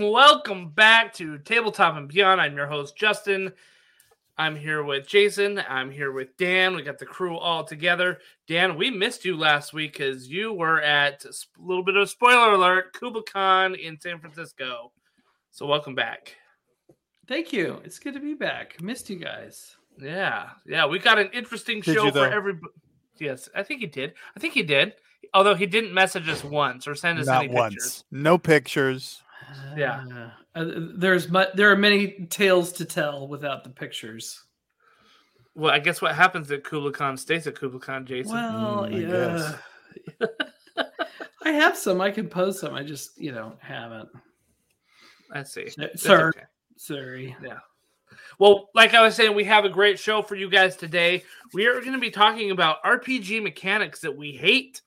welcome back to Tabletop and Beyond. I'm your host, Justin. I'm here with Jason. I'm here with Dan. We got the crew all together. Dan, we missed you last week because you were at a little bit of a spoiler alert, KublaCon in San Francisco. So welcome back. Thank you. It's good to be back. Missed you guys. Yeah, yeah. We got an interesting did show for everybody. Yes, I think he did. I think he did. Although he didn't message us once or send us Not any once. pictures. No pictures. Yeah. Uh, there's mu- there are many tales to tell without the pictures. Well, I guess what happens at KublaCon stays at KublaCon, Jason. Well, mm, yeah. I have some. I can post some. I just, you know, haven't. I see. Sorry. Okay. Sorry. Yeah. Well, like I was saying, we have a great show for you guys today. We are going to be talking about RPG mechanics that we hate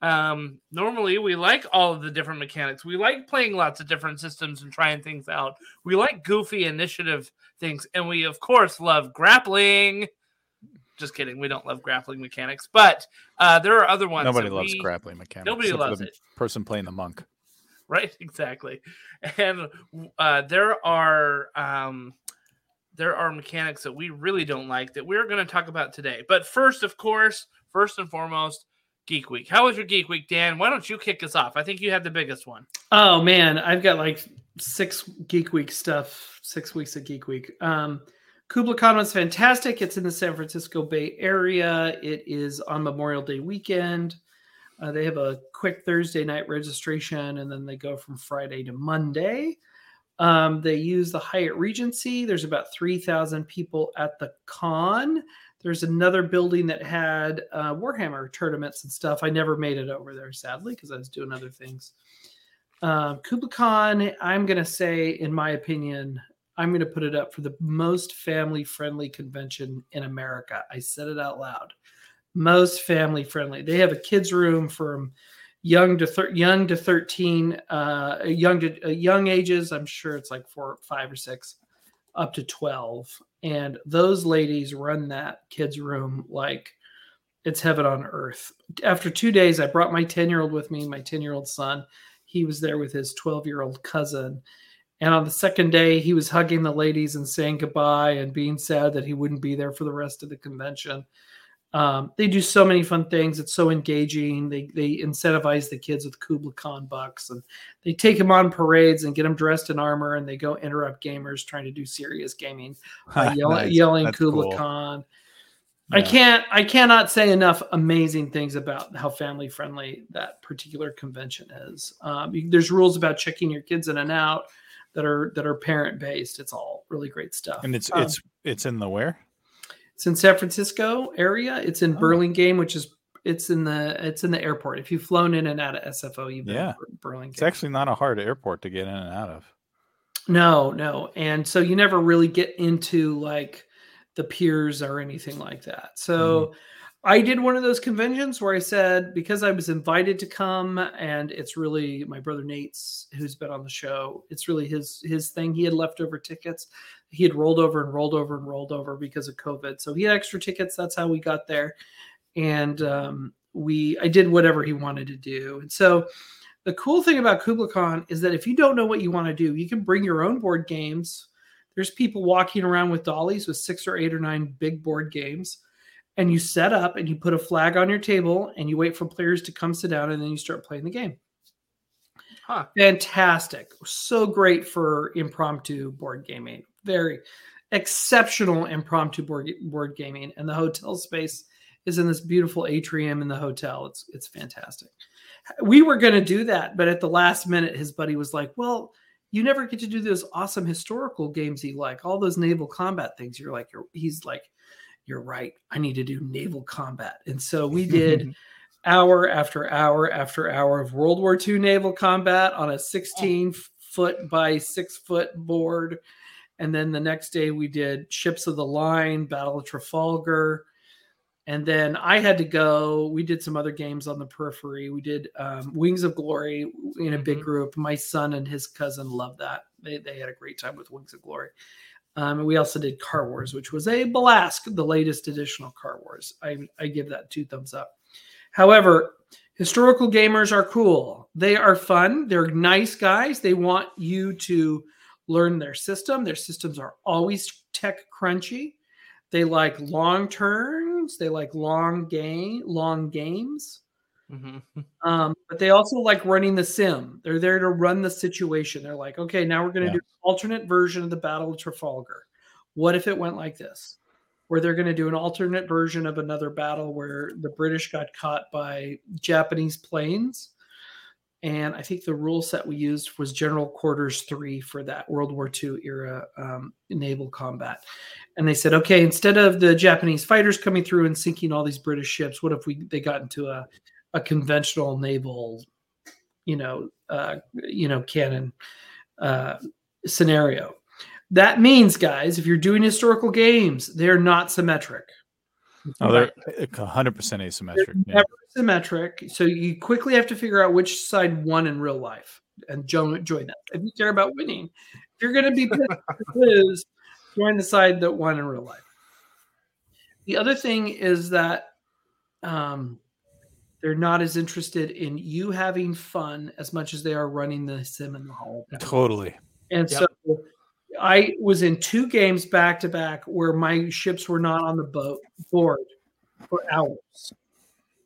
um, normally, we like all of the different mechanics. We like playing lots of different systems and trying things out. We like goofy initiative things, and we of course love grappling. Just kidding, we don't love grappling mechanics, but uh, there are other ones. Nobody loves we, grappling mechanics. Nobody loves it. Person playing the monk, right? Exactly, and uh, there are um, there are mechanics that we really don't like that we're going to talk about today. But first, of course, first and foremost Geek Week. How was your Geek Week, Dan? Why don't you kick us off? I think you had the biggest one. Oh man, I've got like six Geek Week stuff, six weeks of Geek Week. Um, KublaCon was fantastic. It's in the San Francisco Bay Area. It is on Memorial Day weekend. Uh, they have a quick Thursday night registration, and then they go from Friday to Monday. Um, they use the Hyatt Regency. There's about 3,000 people at the con. There's another building that had uh, Warhammer tournaments and stuff. I never made it over there, sadly, because I was doing other things. Um, KublaCon, I'm going to say, in my opinion, I'm going to put it up for the most family friendly convention in America. I said it out loud. Most family friendly. They have a kids room from young to thir- young to 13, uh, young to uh, young ages. I'm sure it's like four, five or six, up to 12 and those ladies run that kids room like it's heaven on earth. After two days i brought my 10 year old with me my 10 year old son. He was there with his 12 year old cousin. And on the second day he was hugging the ladies and saying goodbye and being sad that he wouldn't be there for the rest of the convention um, they do so many fun things. It's so engaging. They they incentivize the kids with KublaCon bucks, and they take them on parades and get them dressed in armor, and they go interrupt gamers trying to do serious gaming by yell, nice. yelling That's Kubla cool. Khan. Yeah. I can't I cannot say enough amazing things about how family friendly that particular convention is. Um, there's rules about checking your kids in and out that are that are parent based. It's all really great stuff. And it's um, it's it's in the where? It's in San Francisco area. It's in oh. Burlingame, which is it's in the it's in the airport. If you've flown in and out of SFO, you've been yeah. Burlingame. It's actually not a hard airport to get in and out of. No, no, and so you never really get into like the piers or anything like that. So. Mm-hmm. I did one of those conventions where I said because I was invited to come, and it's really my brother Nate's who's been on the show. It's really his his thing. He had leftover tickets, he had rolled over and rolled over and rolled over because of COVID. So he had extra tickets. That's how we got there. And um, we, I did whatever he wanted to do. And so the cool thing about KublaCon is that if you don't know what you want to do, you can bring your own board games. There's people walking around with dollies with six or eight or nine big board games. And you set up and you put a flag on your table and you wait for players to come sit down and then you start playing the game. Huh. Fantastic. So great for impromptu board gaming very exceptional impromptu board, board gaming and the hotel space is in this beautiful atrium in the hotel. It's it's fantastic. We were going to do that but at the last minute his buddy was like well you never get to do those awesome historical games you like all those naval combat things. You're like you're, he's like you're right. I need to do naval combat. And so we did hour after hour after hour of world war ii naval combat on a 16 foot by 6 foot board and then the next day we did Ships of the Line, Battle of Trafalgar. And then I had to go. We did some other games on the periphery. We did um, Wings of Glory in a big mm-hmm. group. My son and his cousin loved that. They, they had a great time with Wings of Glory. Um, and we also did Car Wars, which was a blast, the latest additional Car Wars. I, I give that two thumbs up. However, Historical gamers are cool. They are fun. They're nice guys. They want you to learn their system. Their systems are always tech crunchy. They like long turns. They like long game, long games. Mhm. Um, but they also like running the sim. They're there to run the situation. They're like, okay, now we're going to Yeah. do an alternate version of the Battle of Trafalgar. What if it went like this? Where they're going to do an alternate version of another battle where the British got caught by Japanese planes. And I think the rule set we used was General Quarters 3 for that World War II era um, naval combat. And they said, okay, instead of the Japanese fighters coming through and sinking all these British ships, what if we they got into a a conventional naval, you know, uh, you know, cannon uh, scenario. That means, guys, if you're doing historical games, they're not symmetric. Oh, they're 100 percent They're asymmetric. yeah. symmetric. So you quickly have to figure out which side won in real life and join, join that. If you care about winning, if you're going to be pissed join the side that won in real life. The other thing is that um, they're not as interested in you having fun as much as they are running the sim in the hall. Totally. And Yep. so I was in two games back to back where my ships were not on the boat board for hours.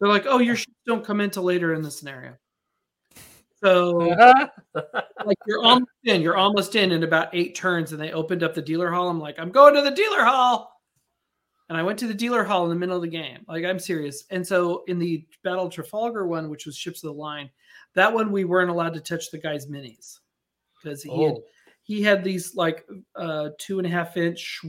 They're like, "Oh, your ships don't come in till later in the scenario." So, like, you're almost in. You're almost in in about eight turns, and they opened up the dealer hall. I'm like, "I'm going to the dealer hall," and I went to the dealer hall in the middle of the game. Like, I'm serious. And so, in the Battle of Trafalgar one, which was ships of the line, that one we weren't allowed to touch the guy's minis because he had Oh, he had these like uh two and a half inch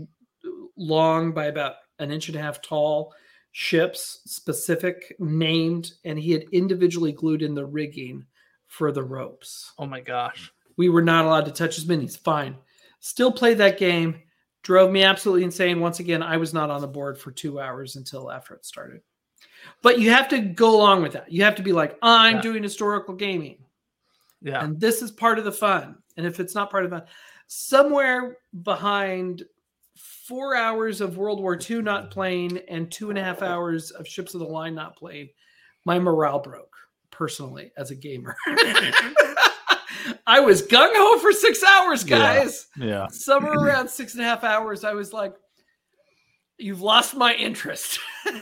long by about an inch and a half tall ships specific named and he had individually glued in the rigging for the ropes. Oh my gosh. we were not allowed to touch his minis. Fine. Still played that game. Drove me absolutely insane. Once again i was not on the board for two hours until after it started. But you have to go along with that. You have to be like i'm Yeah. doing historical gaming Yeah. and this is part of the fun. And if it's not part of the fun, somewhere behind four hours of World War II not playing and two and a half hours of Ships of the Line not playing, my morale broke personally as a gamer. I was gung ho for six hours, Yeah. guys. Yeah. Somewhere around six and a half hours, I was like, You've lost my interest.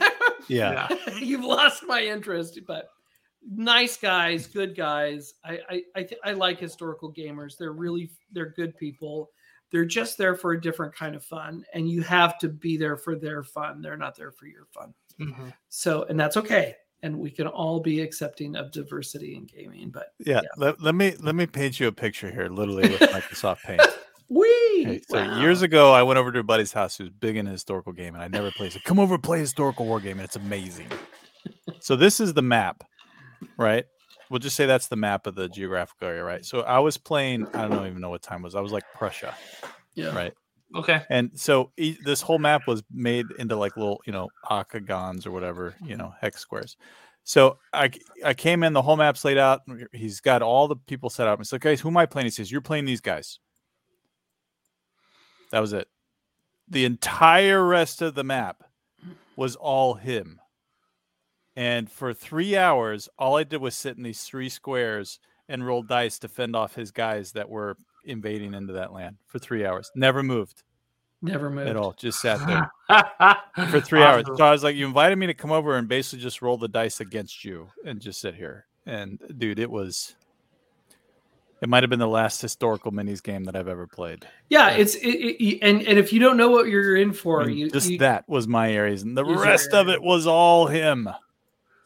Yeah. You've lost my interest, but nice guys, good guys. I I I, th- I like historical gamers. They're really they're good people. They're just there for a different kind of fun, and you have to be there for their fun. They're not there for your fun. Mhm. So, and that's okay. And we can all be accepting of diversity in gaming. But Yeah. Let, let me let me paint you a picture here, literally with Microsoft Paint. we Okay, so years ago, I went over to a buddy's house who's big in historical game, and I never played. Said, "Come over and play historical war game, and it's amazing." so this is the map, right? We'll just say that's the map of the geographical area, right? So I was playing. I don't even know what time it was. I was like Prussia, yeah. right? Okay. And so e- this whole map was made into like little, you know, octagons or whatever, you know, hex squares. So I I came in, the whole map's laid out. He's got all the people set up. It's like, guys, who am I playing? He says, You're playing these guys. That was it. The entire rest of the map was all him. And for three hours, all I did was sit in these three squares and roll dice to fend off his guys that were invading into that land for three hours. Never moved Never moved. at all. Just sat there for three hours. So I was like, you invited me to come over and basically just roll the dice against you and just sit here. And dude, it was. It might have been the last historical minis game that I've ever played. Yeah, it's it, it, and and if you don't know what you're in for, mm, you, just you that was my areas, and the rest of it was all him.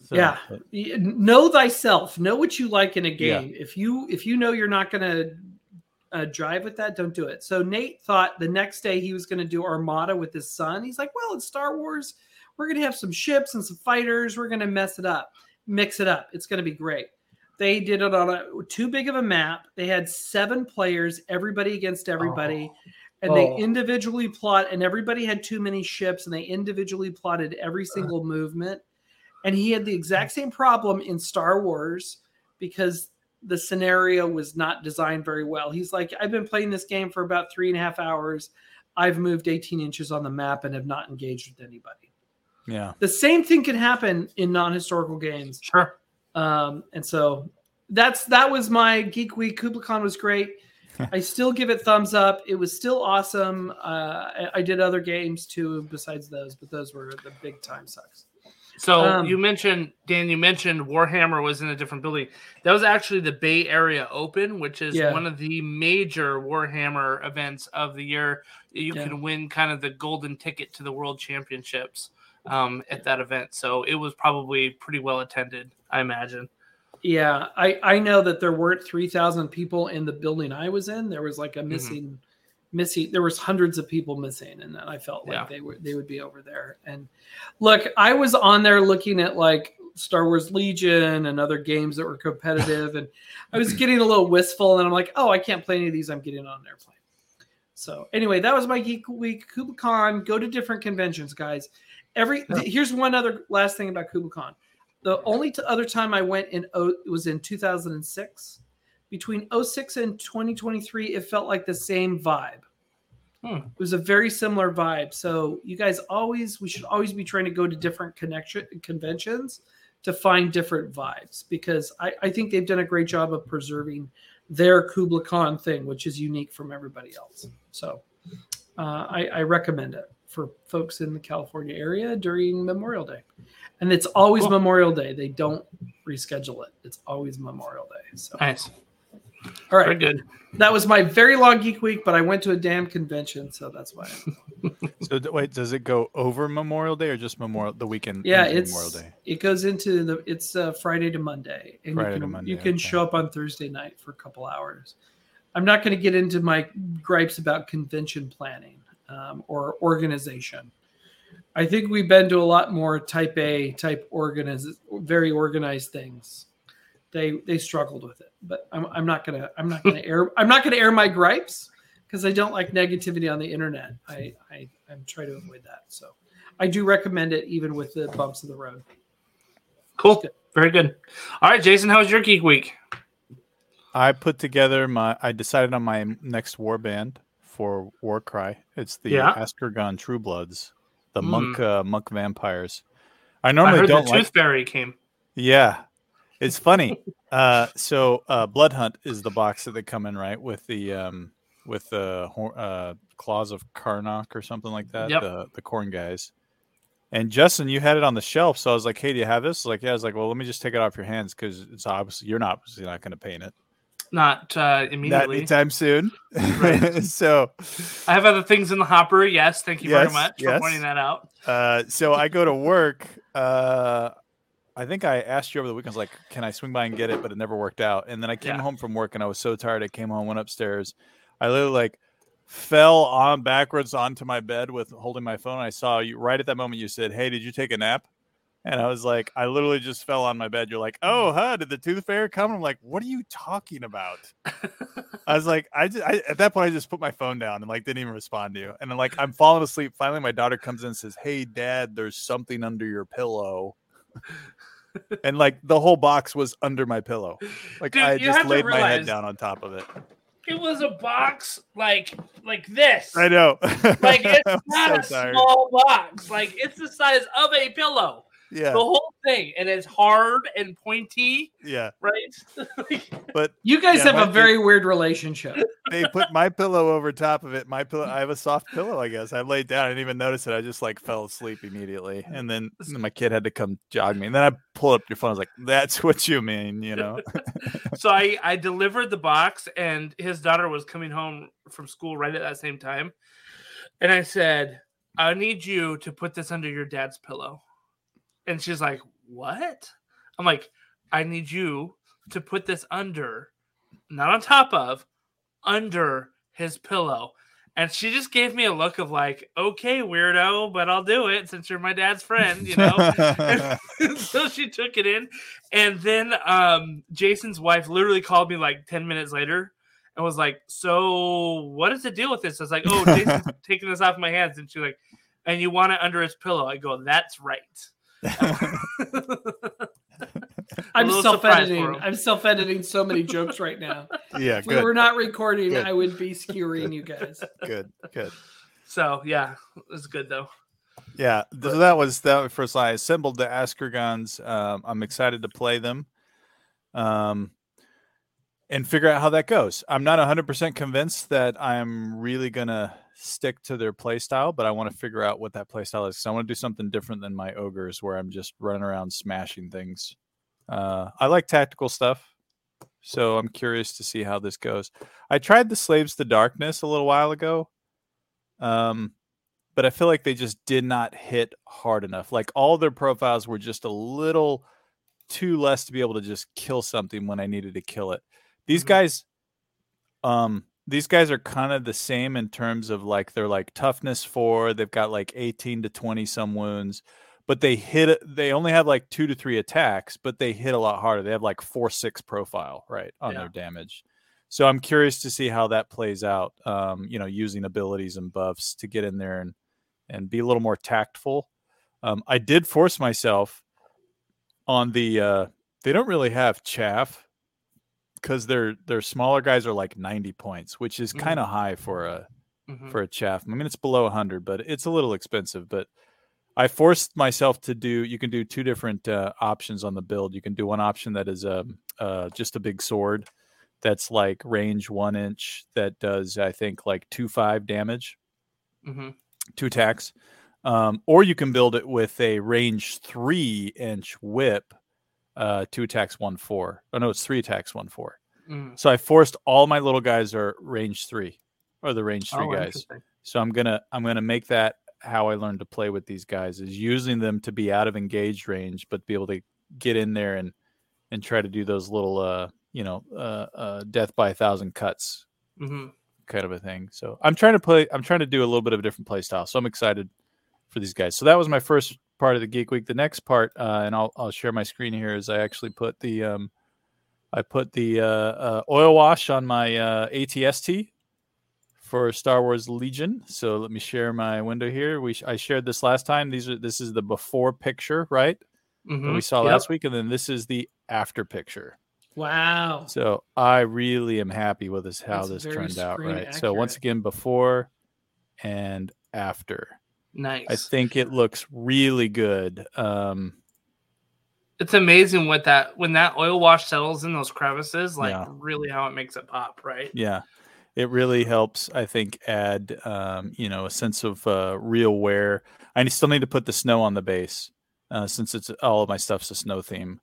So, Yeah. but- know thyself. Know what you like in a Yeah. game. If you if you know you're not going to uh, drive with that, don't do it. So Nate thought the next day he was going to do Armada with his son. He's like, well, it's Star Wars. We're going to have some ships and some fighters. We're going to mess it up, mix it up. It's going to be great. They did it on a too big of a map. They had seven players, everybody against everybody. And they Oh. individually plot, and everybody had too many ships, and they individually plotted every Uh. single movement. And he had the exact same problem in Star Wars because the scenario was not designed very well. He's like, I've been playing this game for about three and a half hours. I've moved 18 inches on the map and have not engaged with anybody. yeah. The same thing can happen in non historical games. Sure. Um, and so that's that was my Geek Week. KublaCon was great. I still give it thumbs up. It was still awesome. Uh, I, I did other games too besides those, but those were the big time sucks. So Um, you mentioned Dan. You mentioned Warhammer was in a different building. That was actually the Bay Area Open, which is Yeah. one of the major Warhammer events of the year. You Yeah. can win kind of the golden ticket to the World Championships um, at that event. So it was probably pretty well attended, I imagine. Yeah, I I know that there weren't three thousand people in the building I was in. There was like a missing, missing. There was hundreds of people missing, and then I felt like Yeah. they were they would be over there. And look, I was on there looking at like Star Wars Legion and other games that were competitive, and I was getting a little wistful. And I'm like, oh, I can't play any of these. I'm getting on an airplane. So anyway, that was my geek week. KublaCon. Go to different conventions, guys. Every here's one other last thing about KublaCon. The only t- other time I went in oh, it was in 2006. Between 06 and 2023, it felt like the same vibe. Hmm. It was a very similar vibe. So you guys always, we should always be trying to go to different connection conventions to find different vibes because I, I think they've done a great job of preserving their KublaCon thing, which is unique from everybody else. So uh, I, I recommend it for folks in the California area during Memorial Day. And it's always Cool. Memorial Day. They don't reschedule it. It's always Memorial Day. So Nice. All Very good. That was my very long geek week, but I went to a damn convention, so that's why. So wait, does it go over Memorial Day or just Memorial the weekend? Yeah, it's Memorial Day. it goes into the it's uh, Friday to Monday, and Friday you can Monday, you can okay. show up on Thursday night for a couple hours. I'm not going to get into my gripes about convention planning um, or organization. I think we've been to a lot more Type A type organiz very organized things. They they struggled with it, but I'm, I'm not gonna I'm not gonna air I'm not gonna air my gripes because I don't like negativity on the internet. I I I'm trying to avoid that. So I do recommend it even with the bumps of the road. Cool. Very good. All right, Jason, how was your geek week? I put together my. I decided on my next war band for Warcry. It's the Yeah. Askurgan Trueblades, the Hmm. monk uh, monk vampires. I I normally heard don't the like. Tooth Fairy came. Yeah, it's funny. uh, so uh, Blood Hunt is the box that they come in right with the um, with the uh, claws of Karanak or something like that. Yep. The the Khorne guys. And Justin, you had it on the shelf, so I was like, "Hey, do you have this?" Like, yeah. I was like, "Well, let me just take it off your hands because it's obviously you're not obviously not going to paint it Not uh, not anytime soon." Right. so, I have other things in the hopper. Yes, thank you very Yes, much for pointing that out. uh, so I go to work. Uh, I think I asked you over the weekend. I was like, "Can I swing by and get it?" But it never worked out. And then I came Yeah. home from work and I was so tired. I came home, went upstairs. I literally like fell on backwards onto my bed with holding my phone. I saw you right at that moment. You said, "Hey, did you take a nap?" And I was like, I literally just fell on my bed. You're like, "Oh, huh? Did the tooth fairy come?" I'm like, "What are you talking about?" I was like, I, just, I at that point I just put my phone down and like didn't even respond to you. And then like I'm falling asleep. Finally, my daughter comes in and says, "Hey, Dad, there's something under your pillow." and like the whole box was under my pillow. Like Dude, I just laid my head down on top of it. It was a box like like this. I know. Like it's not so a tired. small box. Like it's the size of a pillow. Yeah, The whole thing, and it's hard and pointy, yeah. right? But You guys Yeah, have my- a very weird relationship. they put my pillow over top of it. My pillow. I have a soft pillow. I guess I laid down. I didn't even notice it. I just like fell asleep immediately, and then my kid had to come jog me. And then I pulled up your phone. I was like, "That's what you mean," you know. so I I delivered the box, and his daughter was coming home from school right at that same time, and I said, "I need you to put this under your dad's pillow," and she's like, "What?" I'm like, "I need you to put this under, not on top of, under his pillow." And she just gave me a look of like, okay, weirdo, but I'll do it since you're my dad's friend, you know. so she took it in and then um jason's wife literally called me like 10 minutes later and was like so what is the deal with this i was like oh jason's taking this off my hands and she's like and you want it under his pillow i go that's right I'm self editing. I'm self editing so many jokes right now. yeah, If we were not recording, Good. I would be skewering you guys. good, good. so yeah it was good though Yeah, th- so that was that was first. I assembled the Askurgans. Um, I'm excited to play them. Um, and figure out how that goes. I'm not 100% convinced that I'm really going to stick to their playstyle, but I want to figure out what that playstyle is. So I want to do something different than my ogres where I'm just running around smashing things. Uh, I like tactical stuff. So I'm curious to see how this goes. I tried the Slaves to Darkness a little while ago. Um, but I feel like they just did not hit hard enough. Like all their profiles were just a little too less to be able to just kill something when I needed to kill it. These mm-hmm. guys, um, these guys are kind of the same in terms of like they're like toughness four. They've got like 18 to 20 some wounds, but they hit. They only have like two to three attacks, but they hit a lot harder. They have like four six profile right on yeah. their damage. So I'm curious to see how that plays out. Um, you know, using abilities and buffs to get in there and and be a little more tactful. Um, I did force myself on the. Uh, they don't really have chaff because their their smaller guys are like 90 points, which is kind of mm-hmm. high for a mm-hmm. for a chaff. I mean, it's below 100, but it's a little expensive. But I forced myself to do. You can do two different uh, options on the build. You can do one option that is um, uh, just a big sword that's like range one inch that does I think like two five damage, mm-hmm. two attacks. Um, or you can build it with a range three inch whip uh, two attacks, one four. Oh no, it's three attacks, one four. Mm. So I forced all my little guys are range three, or the range three oh, guys. So I'm gonna I'm gonna make that how I learned to play with these guys is using them to be out of engaged range, but be able to get in there and and try to do those little uh you know uh, uh death by a thousand cuts mm-hmm. kind of a thing. So I'm trying to play. I'm trying to do a little bit of a different play style. So I'm excited for these guys. So that was my first part of the Geek Week. The next part, uh, and I'll I'll share my screen here, is I actually put the um, I put the uh, uh, oil wash on my uh, ATST for Star Wars Legion. So let me share my window here. We I shared this last time. These are this is the before picture, right? Mm-hmm. we saw yep. last week, and then this is the after picture. Wow. So I really am happy with this how That's this turned out, right? Accurate. So once again, before and after. Nice. I think it looks really good. Um, it's amazing what that when that oil wash settles in those crevices, like yeah. really how it makes it pop, right? Yeah. It really helps, I think, add um, you know, a sense of uh, real wear. I still need to put the snow on the base, uh, since it's all of my stuff's a snow theme.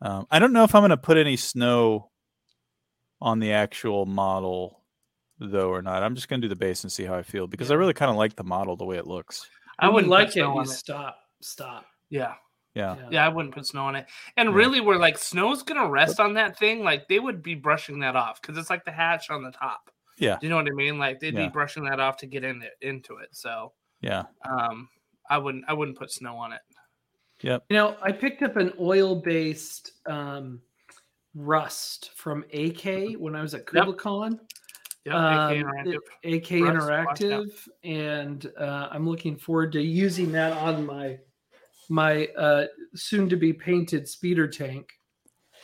Um, I don't know if I'm gonna put any snow on the actual model though or not. I'm just gonna do the base and see how I feel because yeah. I really kind of like the model the way it looks. I wouldn't like it. You stop, stop. Yeah. Yeah. yeah. I wouldn't put snow on it. And yeah. really, where like snow's gonna rest on that thing, like they would be brushing that off because it's like the hatch on the top. Yeah. Do you know what I mean? Like they'd yeah. be brushing that off to get in it into it. So yeah. Um, I wouldn't I wouldn't put snow on it. Yep. You know, I picked up an oil based um rust from AK when I was at KublaCon. Yep. Yep, AK Interactive. Um, AK Interactive, and uh, I'm looking forward to using that on my my uh, soon to be painted speeder tank.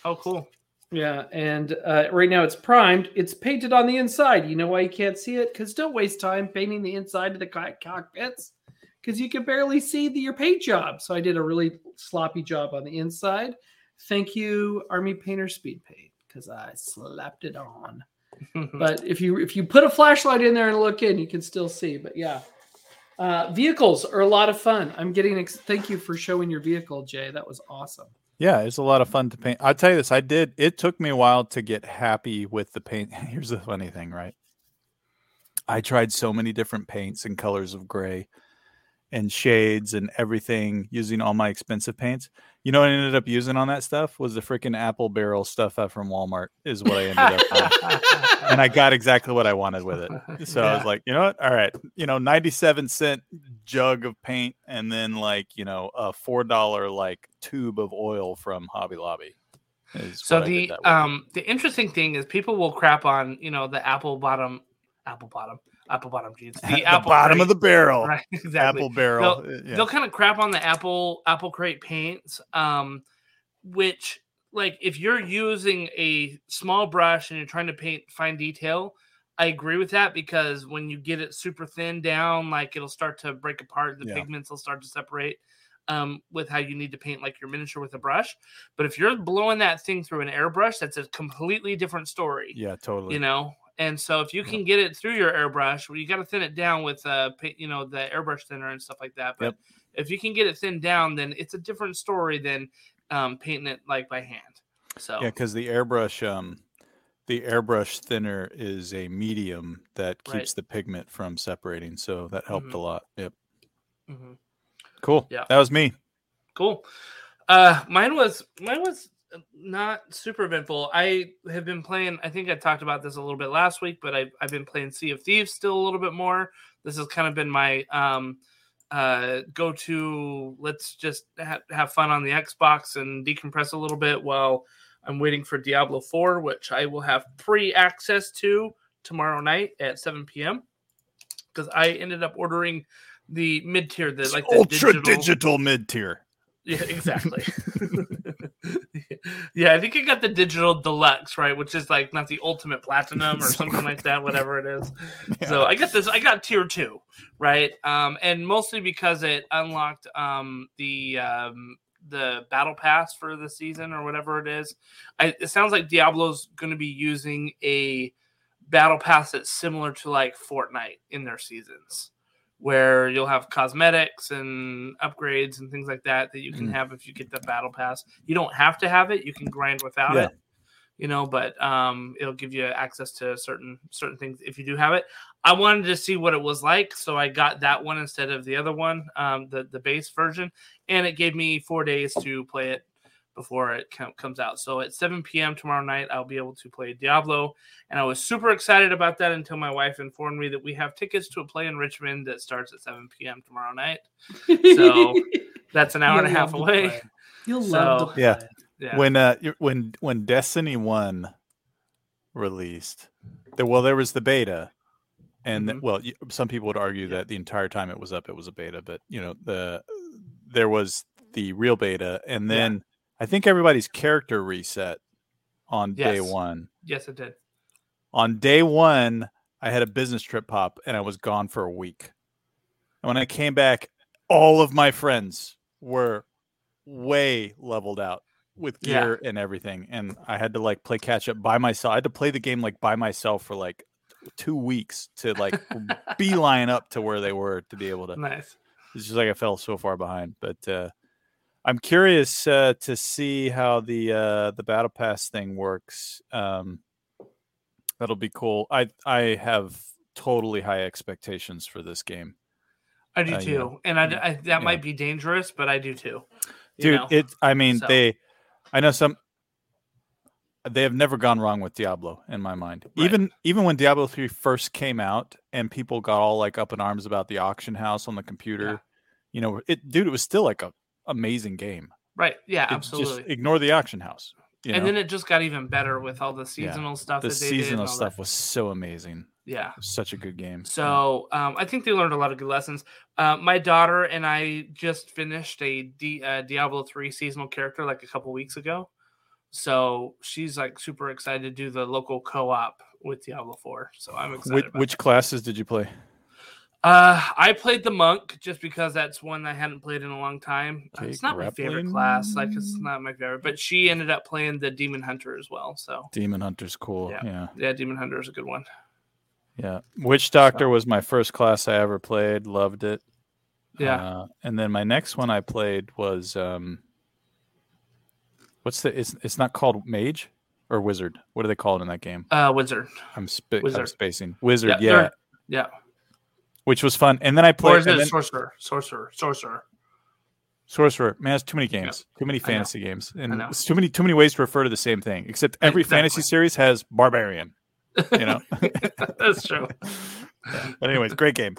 Oh, cool. Yeah, and uh, right now it's primed. It's painted on the inside. You know why you can't see it? Because don't waste time painting the inside of the cockpits because you can barely see the, your paint job. So I did a really sloppy job on the inside. Thank you, Army Painter Speed Paint, because I slapped it on. But if you if you put a flashlight in there and look in, you can still see. But yeah, uh, vehicles are a lot of fun. I'm getting. Ex- thank you for showing your vehicle, Jay. That was awesome. Yeah, it's a lot of fun to paint. I'll tell you this. I did. It took me a while to get happy with the paint. Here's the funny thing, right? I tried so many different paints and colors of gray and shades and everything using all my expensive paints. You know what I ended up using on that stuff was the freaking apple barrel stuff out from Walmart is what I ended up and I got exactly what I wanted with it. So yeah. I was like, you know what? All right, you know, 97 cent jug of paint and then like, you know, a $4 like tube of oil from Hobby Lobby. So the um the interesting thing is people will crap on, you know, the apple bottom apple bottom apple bottom jeans. The, the apple bottom crate, of the barrel. Right, exactly. Apple barrel. They'll, uh, yeah. they'll kind of crap on the apple apple crate paints, um, which like if you're using a small brush and you're trying to paint fine detail, I agree with that because when you get it super thin down, like it'll start to break apart. The yeah. pigments will start to separate. um, with how you need to paint like your miniature with a brush. But if you're blowing that thing through an airbrush, that's a completely different story. Yeah, totally. You know, and so if you can get it through your airbrush, well, you got to thin it down with uh, you know, the airbrush thinner and stuff like that. But Yep. if you can get it thinned down, then it's a different story than um, painting it like by hand. So Yeah, because the airbrush, um, the airbrush thinner is a medium that keeps Right. the pigment from separating, so that helped a lot. Yep. Mhm. Cool. Yeah. That was me. Cool. Uh, mine was mine was not super eventful. I have been playing. I think I talked about this a little bit last week, but I've I've been playing Sea of Thieves still a little bit more. This has kind of been my um uh go to. Let's just ha- have fun on the Xbox and decompress a little bit while I'm waiting for Diablo Four, which I will have pre access to tomorrow night at 7 p.m. Because I ended up ordering the mid tier, the like the ultra digital mid tier. yeah, exactly. yeah, I think I got the digital deluxe, right? Which is like not the ultimate platinum or something like that, whatever it is. So I got this, I got tier two, right? Um, and mostly because it unlocked um the um the battle pass for the season or whatever it is. I, it sounds like Diablo's going to be using a battle pass that's similar to like Fortnite in their seasons where you'll have cosmetics and upgrades and things like that that you can Mm. have if you get the battle pass. You don't have to have it; you can grind without Yeah. it. You know, but um, it'll give you access to certain certain things if you do have it. I wanted to see what it was like, so I got that one instead of the other one, um, the the base version, and it gave me four days to play it before it com- comes out. So at 7 p.m. tomorrow night, I'll be able to play Diablo. And I was super excited about that until my wife informed me that we have tickets to a play in Richmond that starts at 7 p.m. tomorrow night. So, That's an hour and a half away. You'll love So- to. Yeah. Yeah. When uh when when Destiny 1 released, there well there was the beta and th- Mhm. well some people would argue that the entire time it was up it was a beta, but you know, the there was the real beta and Yeah. I think everybody's character reset on day 1. yes, it did. On day 1, I had a business trip pop and I was gone for a week. And when I came back, all of my friends were way leveled out with Yeah. gear and everything. And I had to like play catch up by myself. I had to play the game like by myself for like two weeks to like be beeline up to where they were to be able to. Nice. It's just like I fell so far behind. But uh, I'm curious uh, to see how the uh, the battle pass thing works. Um, that'll be cool. I I have totally high expectations for this game. I do Uh, too. And I, I- that might be dangerous, but I do too. Dude know? it i mean So- they i know some they have never gone wrong with diablo in my mind Right. even even when diablo 3 first came out and people got all like up in arms about the auction house on the computer Yeah. you know it dude it was still like a amazing game right. Yeah, It- absolutely. just ignore the auction house you and know? then it just got even better with all the Yeah. seasonal stuff the that they seasonal stuff that. was so amazing Yeah. such a good game So um, I think they learned a lot of good lessons. Uh, my daughter and I just finished a D, uh, Diablo three seasonal character like a couple weeks ago. So she's like super excited to do the local co op with Diablo four. So I'm excited. which, which classes did you play Uh, I played the monk just because that's one I hadn't played in a long time. Uh, it's not my favorite class. Like it's not my favorite, but she ended up playing the demon hunter as well. So demon hunter's cool Yeah. yeah yeah, demon hunter is a good one. yeah witch doctor was my first class i ever played loved it Yeah, Uh, and then my next one I played was um, what's the? It's it's not called mage or wizard. What do they call it in that game? uh, wizard. I'm, sp- I'm Wizard. spacing wizard. Yeah, Yeah, which was fun. And then I played. or is it then- sorcerer? Sorcerer, sorcerer. sorcerer. Man, it's too many games, too many fantasy games, and it's too many too many ways to refer to the same thing. Except every fantasy series has barbarian. You know. That's true. but anyways, great game.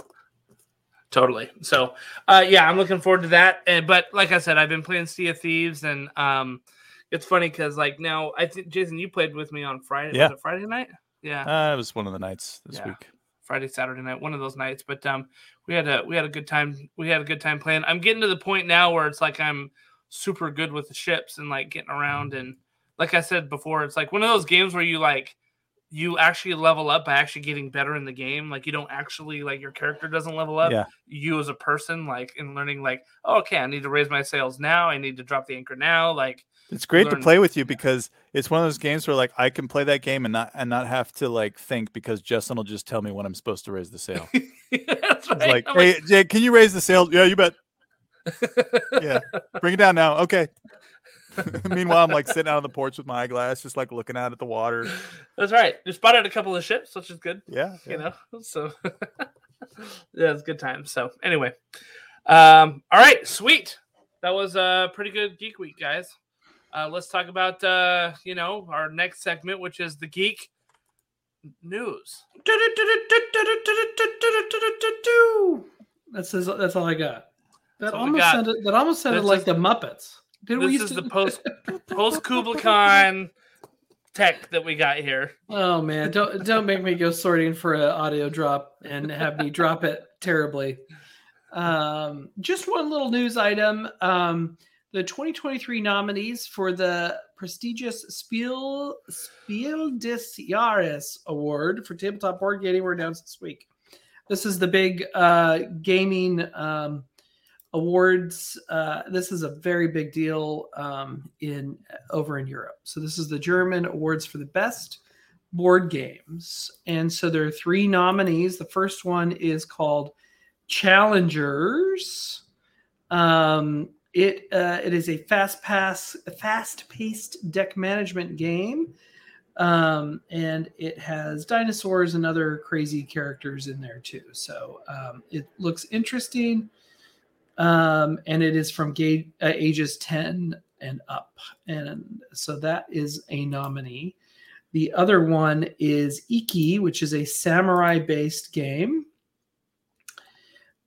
Totally. So, uh, yeah, I'm looking forward to that. And but like I said, I've been playing Sea of Thieves, and um, it's funny because like now I think Jason, you played with me on Friday. Yeah. Was it Friday night? Yeah, Uh, it was one of the nights this Yeah. week. Friday, Saturday night, one of those nights. But um, we had a we had a good time. We had a good time playing. I'm getting to the point now where it's like I'm super good with the ships and like getting around and like I said before, it's like one of those games where you like you actually level up by actually getting better in the game. Like you don't actually like your character doesn't level up. Yeah. You as a person, like in learning, like oh, okay, I need to raise my sails now. I need to drop the anchor now. Like It's great to play with you because it's one of those games where like I can play that game and not and not have to like think because Justin will just tell me when I'm supposed to raise the sail. that's right. like, I'm hey Jake, can you raise the sail? Yeah, you bet. Yeah, bring it down now. Okay. Meanwhile, I'm like sitting out on the porch with my eyeglass, just like looking out at the water. that's right. You spotted a couple of ships, which is good. Yeah, you know so yeah it's a good time so anyway um all right sweet that was a pretty good geek week guys uh let's talk about uh you know our next segment which is the geek news That's that's all I got. That almost got. sounded that almost sounded like is- the Muppets. Did we this used is to the post post KublaCon tech that we got here Oh man, don't don't make me go sorting for an audio drop and have me drop it terribly. Um, just one little news item. Um, the 2023 nominees for the prestigious Spiel Spiel des Jahres Award for tabletop board gaming were announced this week. This is the big uh, gaming um, awards. Uh, this is a very big deal um, in over in Europe. So this is the German awards for the best board games, and so there are three nominees. The first one is called Challengers. Um, it uh, it is a fast pass, fast paced deck management game. Um, and it has dinosaurs and other crazy characters in there too. So um, it looks interesting um, and it is from ga- uh, ages 10 and up. And so that is a nominee. The other one is Iki, which is a samurai based game.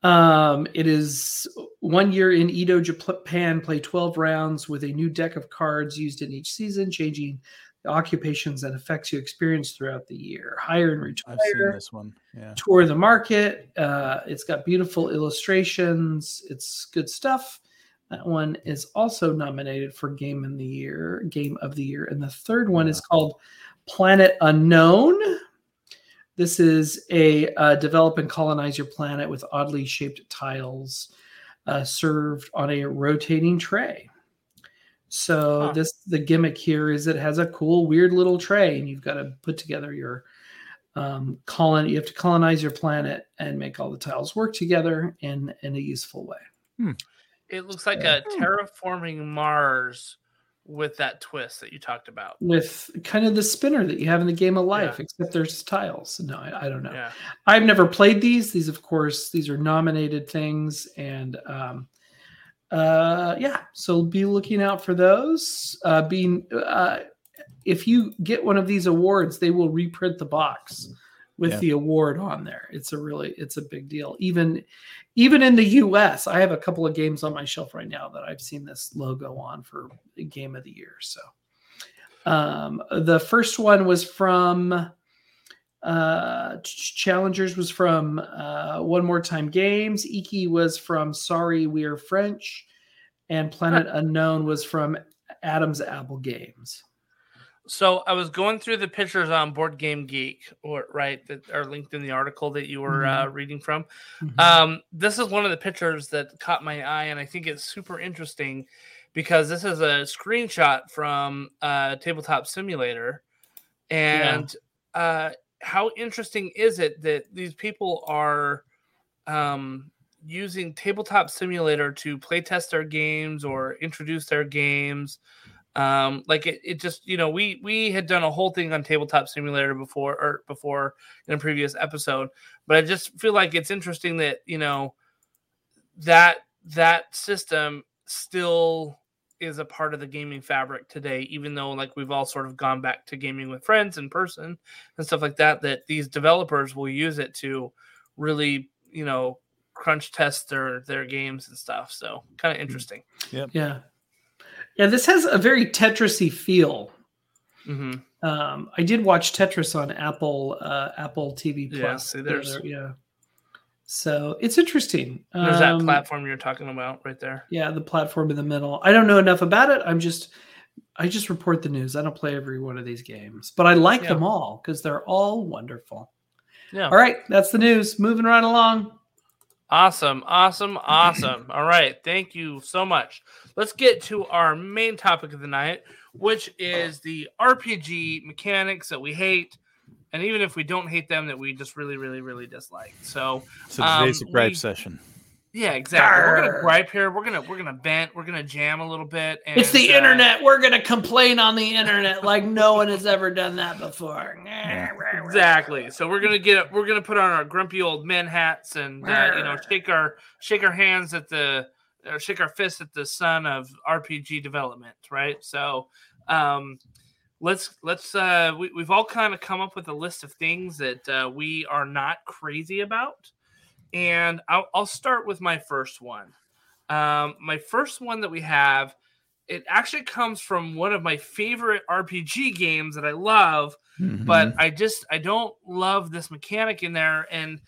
Um, it is one year in Edo, Japan. Play 12 rounds with a new deck of cards used in each season, changing the occupations and effects you experience throughout the year. Hire and retire I've seen this one. Yeah. tour the market. Uh, it's got beautiful illustrations. It's good stuff. That one is also nominated for Game in the Year, Game of the Year, and the third one is called Planet Unknown. This is a uh, develop and colonize your planet with oddly shaped tiles uh, served on a rotating tray. So Huh. this the gimmick here is it has a cool, weird little tray, and you've got to put together your um, colon. You have to colonize your planet and make all the tiles work together in in a useful way. it looks like a terraforming mars with that twist that you talked about With kind of the spinner that you have in the game of life, except there's tiles. No, I, I don't know. yeah I've never played these. These, of course, these are nominated things, and um, uh, yeah. So be looking out for those. Uh, being uh, if you get one of these awards, they will reprint the box with Yeah. the award on there. It's a really it's a big deal. Even even in the U.S., I have a couple of games on my shelf right now that I've seen this logo on for Game of the Year. So um, the first one was from uh challengers was from uh one more time games iki was from sorry we are french and planet unknown was from adam's apple games So I was going through the pictures on Board Game Geek, or right that are linked in the article that you were uh, reading from. Um, this is one of the pictures that caught my eye, and I think it's super interesting because this is a screenshot from uh, Tabletop Simulator, and uh, how interesting is it that these people are um, using Tabletop Simulator to play test their games or introduce their games? Um like it, it just you know we we had done a whole thing on tabletop simulator before or before in a previous episode but i just feel like it's interesting that you know that that system still is a part of the gaming fabric today even though like we've all sort of gone back to gaming with friends in person and stuff like that that these developers will use it to really you know crunch test their their games and stuff. So kind of interesting. Yeah yeah this has a very tetrisy feel hmm um i did watch tetris on apple uh apple tv Yeah, plus see, there's- yeah so it's interesting There's that Um, platform you're talking about right there. yeah the platform in the middle i don't know enough about it i'm just I just report the news. I don't play every one of these games, but I like Yeah. them all because they're all wonderful. Yeah. All right, that's the news. Moving right along. Awesome, awesome, awesome. All right, thank you so much. Let's get to our main topic of the night, which is the RPG mechanics that we hate, and even if we don't hate them, that we just really, really, really dislike. So, So today's Um, a gripe we- session. Yeah, exactly. We're gonna gripe here. We're gonna we're gonna vent. We're gonna jam a little bit. And, it's the uh, internet. We're gonna complain on the internet like no one has ever done that before. Exactly. So we're gonna get we're gonna put on our grumpy old men hats and uh, you know shake our shake our hands at the or shake our fists at the sun of RPG development, right? So um, let's let's uh, we, we've all kind of come up with a list of things that uh, we are not crazy about, and I'll, I'll start with my first one. Um, my first one that we have. It actually comes from one of my favorite RPG games that I love, but Mm-hmm. I just I don't love this mechanic in there, and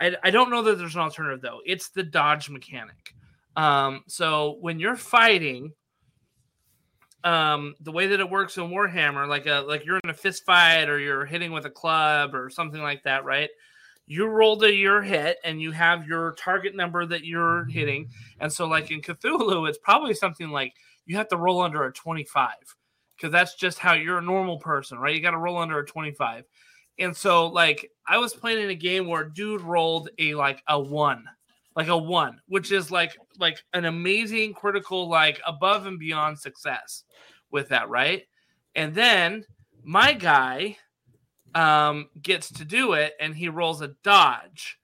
I, I don't know that there's an alternative though. It's the dodge mechanic. Um, so when you're fighting, um, the way that it works in Warhammer, like a like you're in a fist fight or you're hitting with a club or something like that, right? You roll to your hit and you have your target number that you're mm-hmm. hitting, and so like in Cthulhu, it's probably something like you have to roll under a 25 because that's just how you're a normal person, right? You got to roll under a 25. And so, like, I was playing in a game where dude rolled a like a one, like a one, which is like like an amazing critical, like above and beyond success with that, right? And then my guy um gets to do it and he rolls a dodge.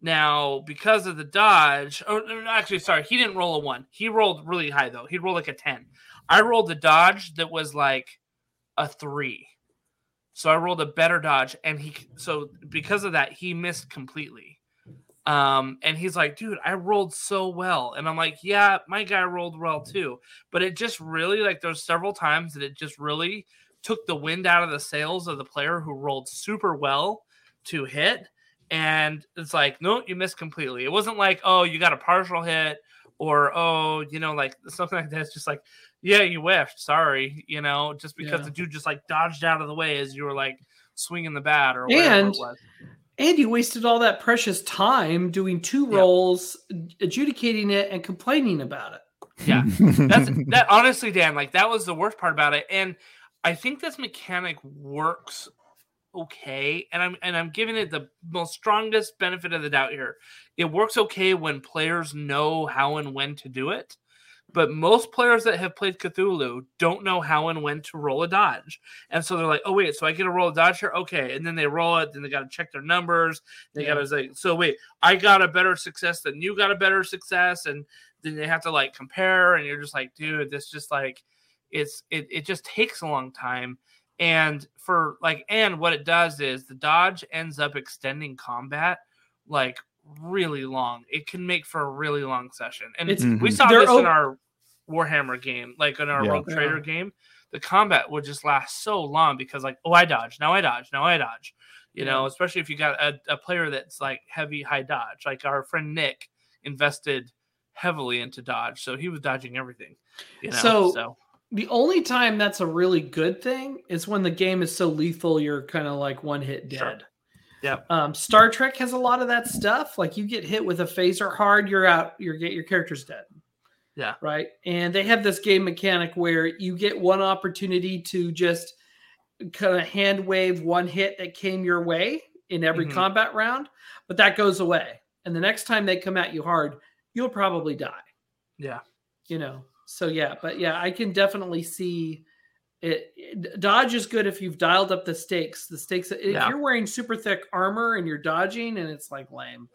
Now, because of the dodge, oh no, no, actually, sorry, he didn't roll a one. He rolled really high though. He rolled like a 10. I rolled a dodge that was like a three. So I rolled a better dodge, and he so because of that, he missed completely. Um, and he's like, dude, I rolled so well. And I'm like, yeah, my guy rolled well too. But it just really like there's several times that it just really took the wind out of the sails of the player who rolled super well to hit. And it's like, no, you missed completely. It wasn't like, oh, you got a partial hit, or oh, you know, like something like that. It's just like, yeah, you whiffed. Sorry, you know, just because Yeah. the dude just like dodged out of the way as you were like swinging the bat or whatever And- it was. And you wasted all that precious time doing two Yeah. rolls, adjudicating it, and complaining about it. Yeah, that's that. Honestly, Dan, like that was the worst part about it, and I think this mechanic works okay, and I'm and I'm giving it the most strongest benefit of the doubt here. It works okay when players know how and when to do it. But most players that have played Cthulhu don't know how and when to roll a dodge. And so they're like, oh, wait, so I get to roll a dodge here? Okay. And then they roll it, then they got to check their numbers. They Yeah. got to say, so wait, I got a better success than you got a better success. And then they have to like compare. And you're just like, dude, this just like, it's, it, it just takes a long time. And for like, and what it does is the dodge ends up extending combat like really long. It can make for a really long session. And It's Mhm. we saw They're this o- in our Warhammer game, like in our Yeah. Rogue Trader Yeah. game. The combat would just last so long because, like, oh, I dodge, now I dodge, now I dodge. You know, especially if you got a, a player that's like heavy high dodge. Like our friend Nick invested heavily into dodge, so he was dodging everything. You know, So- so The only time that's a really good thing is when the game is so lethal you're kind of like one hit Sure. dead. Yep. Um, Star Trek has a lot of that stuff. Like you get hit with a phaser hard, you're out. Your your character's dead. Yeah. Right. And they have this game mechanic where you get one opportunity to just kind of hand wave one hit that came your way in every Mhm. combat round, but that goes away. And the next time they come at you hard, you'll probably die yeah, you know so yeah but yeah i can definitely see it, it- dodge is good if you've dialed up the stakes the stakes if Yeah. you're wearing super thick armor and you're dodging and it's like lame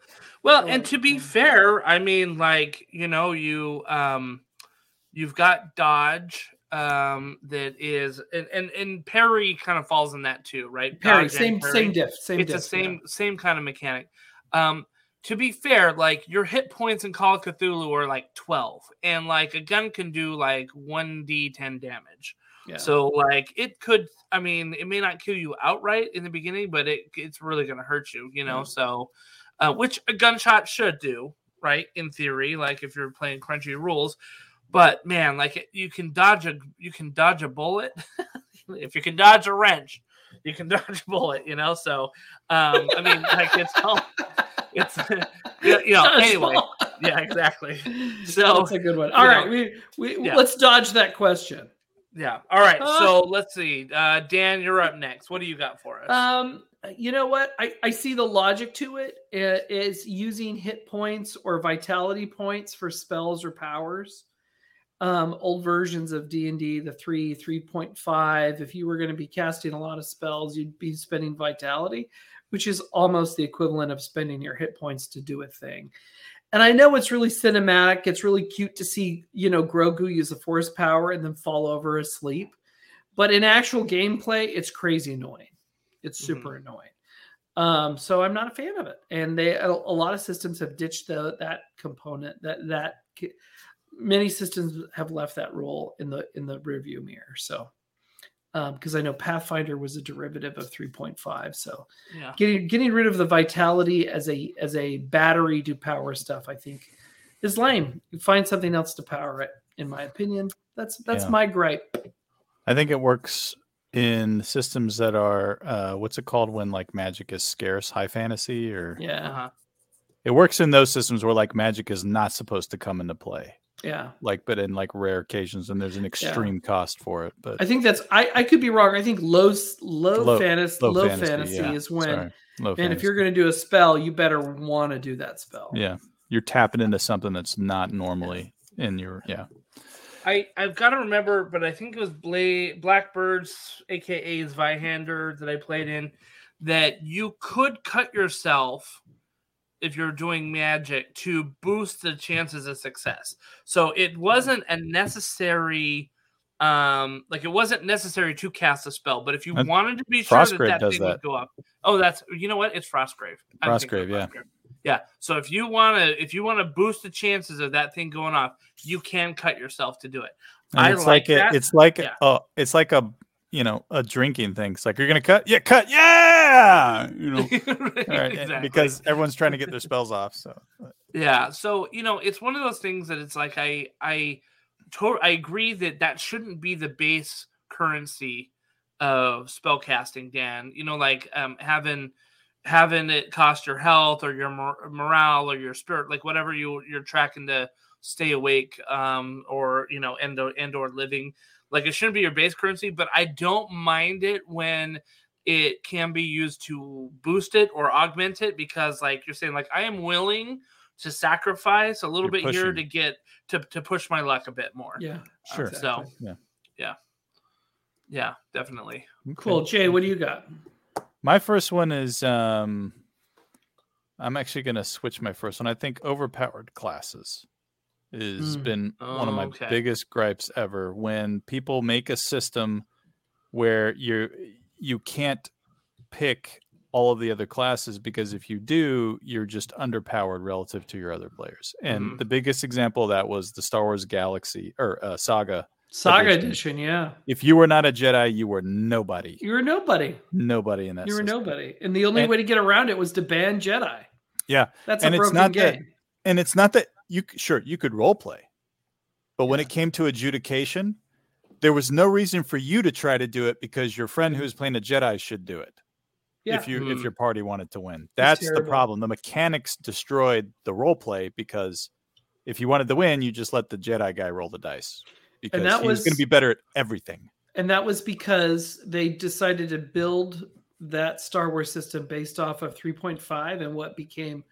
Well, and to be yeah. fair, I mean, like you know, you um, you've got dodge um that is, and and, and parry kind of falls in that too, right? parry Dodge same parry. same diff same It's diff, the same same kind of mechanic. Um, to be fair, like your hit points in Call of Cthulhu are like twelve, and like a gun can do like one d ten damage. yeah. So like it could, I mean, it may not kill you outright in the beginning, but it it's really going to hurt you, you know. Yeah. So, uh, which a gunshot should do, right? In theory, like if you're playing crunchy rules, But man, like you can dodge a you can dodge a bullet. if you can dodge a wrench, you can dodge a bullet. You know, so um, I mean, like it's all it's you know anyway. Yeah, exactly. So, that's a good one. All right, know, we we yeah. let's dodge that question. Yeah. All right. Uh, So let's see. Uh, Dan, you're up next. What do you got for us? Um, you know what? I, I see the logic to it uh, using hit points or vitality points for spells or powers. Um, old versions of D and D, the three, three point five. If you were going to be casting a lot of spells, you'd be spending vitality, which is almost the equivalent of spending your hit points to do a thing. And I know it's really cinematic. It's really cute to see, you know, Grogu use a force power and then fall over asleep. But in actual gameplay, it's crazy annoying. It's Mhm. super annoying. Um, so I'm not a fan of it. And they a, a lot of systems have ditched the, that component. That that many systems have left that rule in the in the rearview mirror. So because I know Pathfinder was a derivative of 3.5. So yeah. getting getting rid of the vitality as a as a battery to power stuff, I think, is lame. You find something else to power it. In my opinion, that's that's Yeah. my gripe. I think it works in systems that are uh, what's it called when like magic is scarce, high fantasy, or Yeah, Uh-huh. it works in those systems where like magic is not supposed to come into play. Yeah. Like, but in like rare occasions, and there's an extreme cost for it. But I think that's I, I could be wrong. I think low low, Low- fantasy low low, fantasy, fantasy, yeah. is when Sorry, low and if you're going to do a spell, you better want to do that spell. yeah, you're tapping into something that's not normally in your yeah. I I've got to remember, but I think it was Bla- Blackbirds, aka Zweihander, that I played in. That you could cut yourself if you're doing magic to boost the chances of success. So it wasn't a necessary, um, like it wasn't necessary to cast a spell. But if you And wanted to be sure that Frostgrave that thing that. would go up, oh, that's you know what? It's Frostgrave. I didn't think it was Frostgrave, yeah. Frostgrave. Yeah. So if you want to, if you want to boost the chances of that thing going off, you can cut yourself to do it. And I it's like like, that. it, it's like Yeah. oh, it's like a you know a drinking thing. It's like you're gonna cut, yeah, cut, yeah, you know, all right, Exactly. because everyone's trying to get their spells off. So yeah so you know it's one of those things that it's like i i to- i agree that that shouldn't be the base currency of spell casting dan you know like um having having it cost your health or your mor- morale or your spirit like whatever you you're tracking to stay awake um or you know and or, and or living like it shouldn't be your base currency but i don't mind it when it can be used to boost it or augment it because like you're saying like i am willing to sacrifice a little You're bit here to get to, to push my luck a bit more Yeah. Sure. So- Yeah. yeah definitely Okay. Cool. Jay, what do you got? My first one is um I'm actually gonna switch my first one. I think overpowered classes has Mm. been one of my Okay. biggest gripes ever when people make a system where you you can't pick all of the other classes because if you do, you're just underpowered relative to your other players. And Mhm. the biggest example of that was the Star Wars Galaxy or uh, Saga. Saga Edition. edition. Yeah. If you were not a Jedi, you were nobody. You were nobody. Nobody in that. You were system. nobody. And the only And- way to get around it was to ban Jedi. Yeah. That's And a it's broken not that- game. and it's not that you sure you could role play but when it came to adjudication there was no reason for you to try to do it because your friend who's playing a jedi should do it. Yeah. if you if Mhm. your party wanted to win. That's the problem. The mechanics destroyed the role play because if you wanted to win you just let the jedi guy roll the dice because that he was going to be better at everything. And that was because they decided to build that Star Wars system based off of 3.5 and what became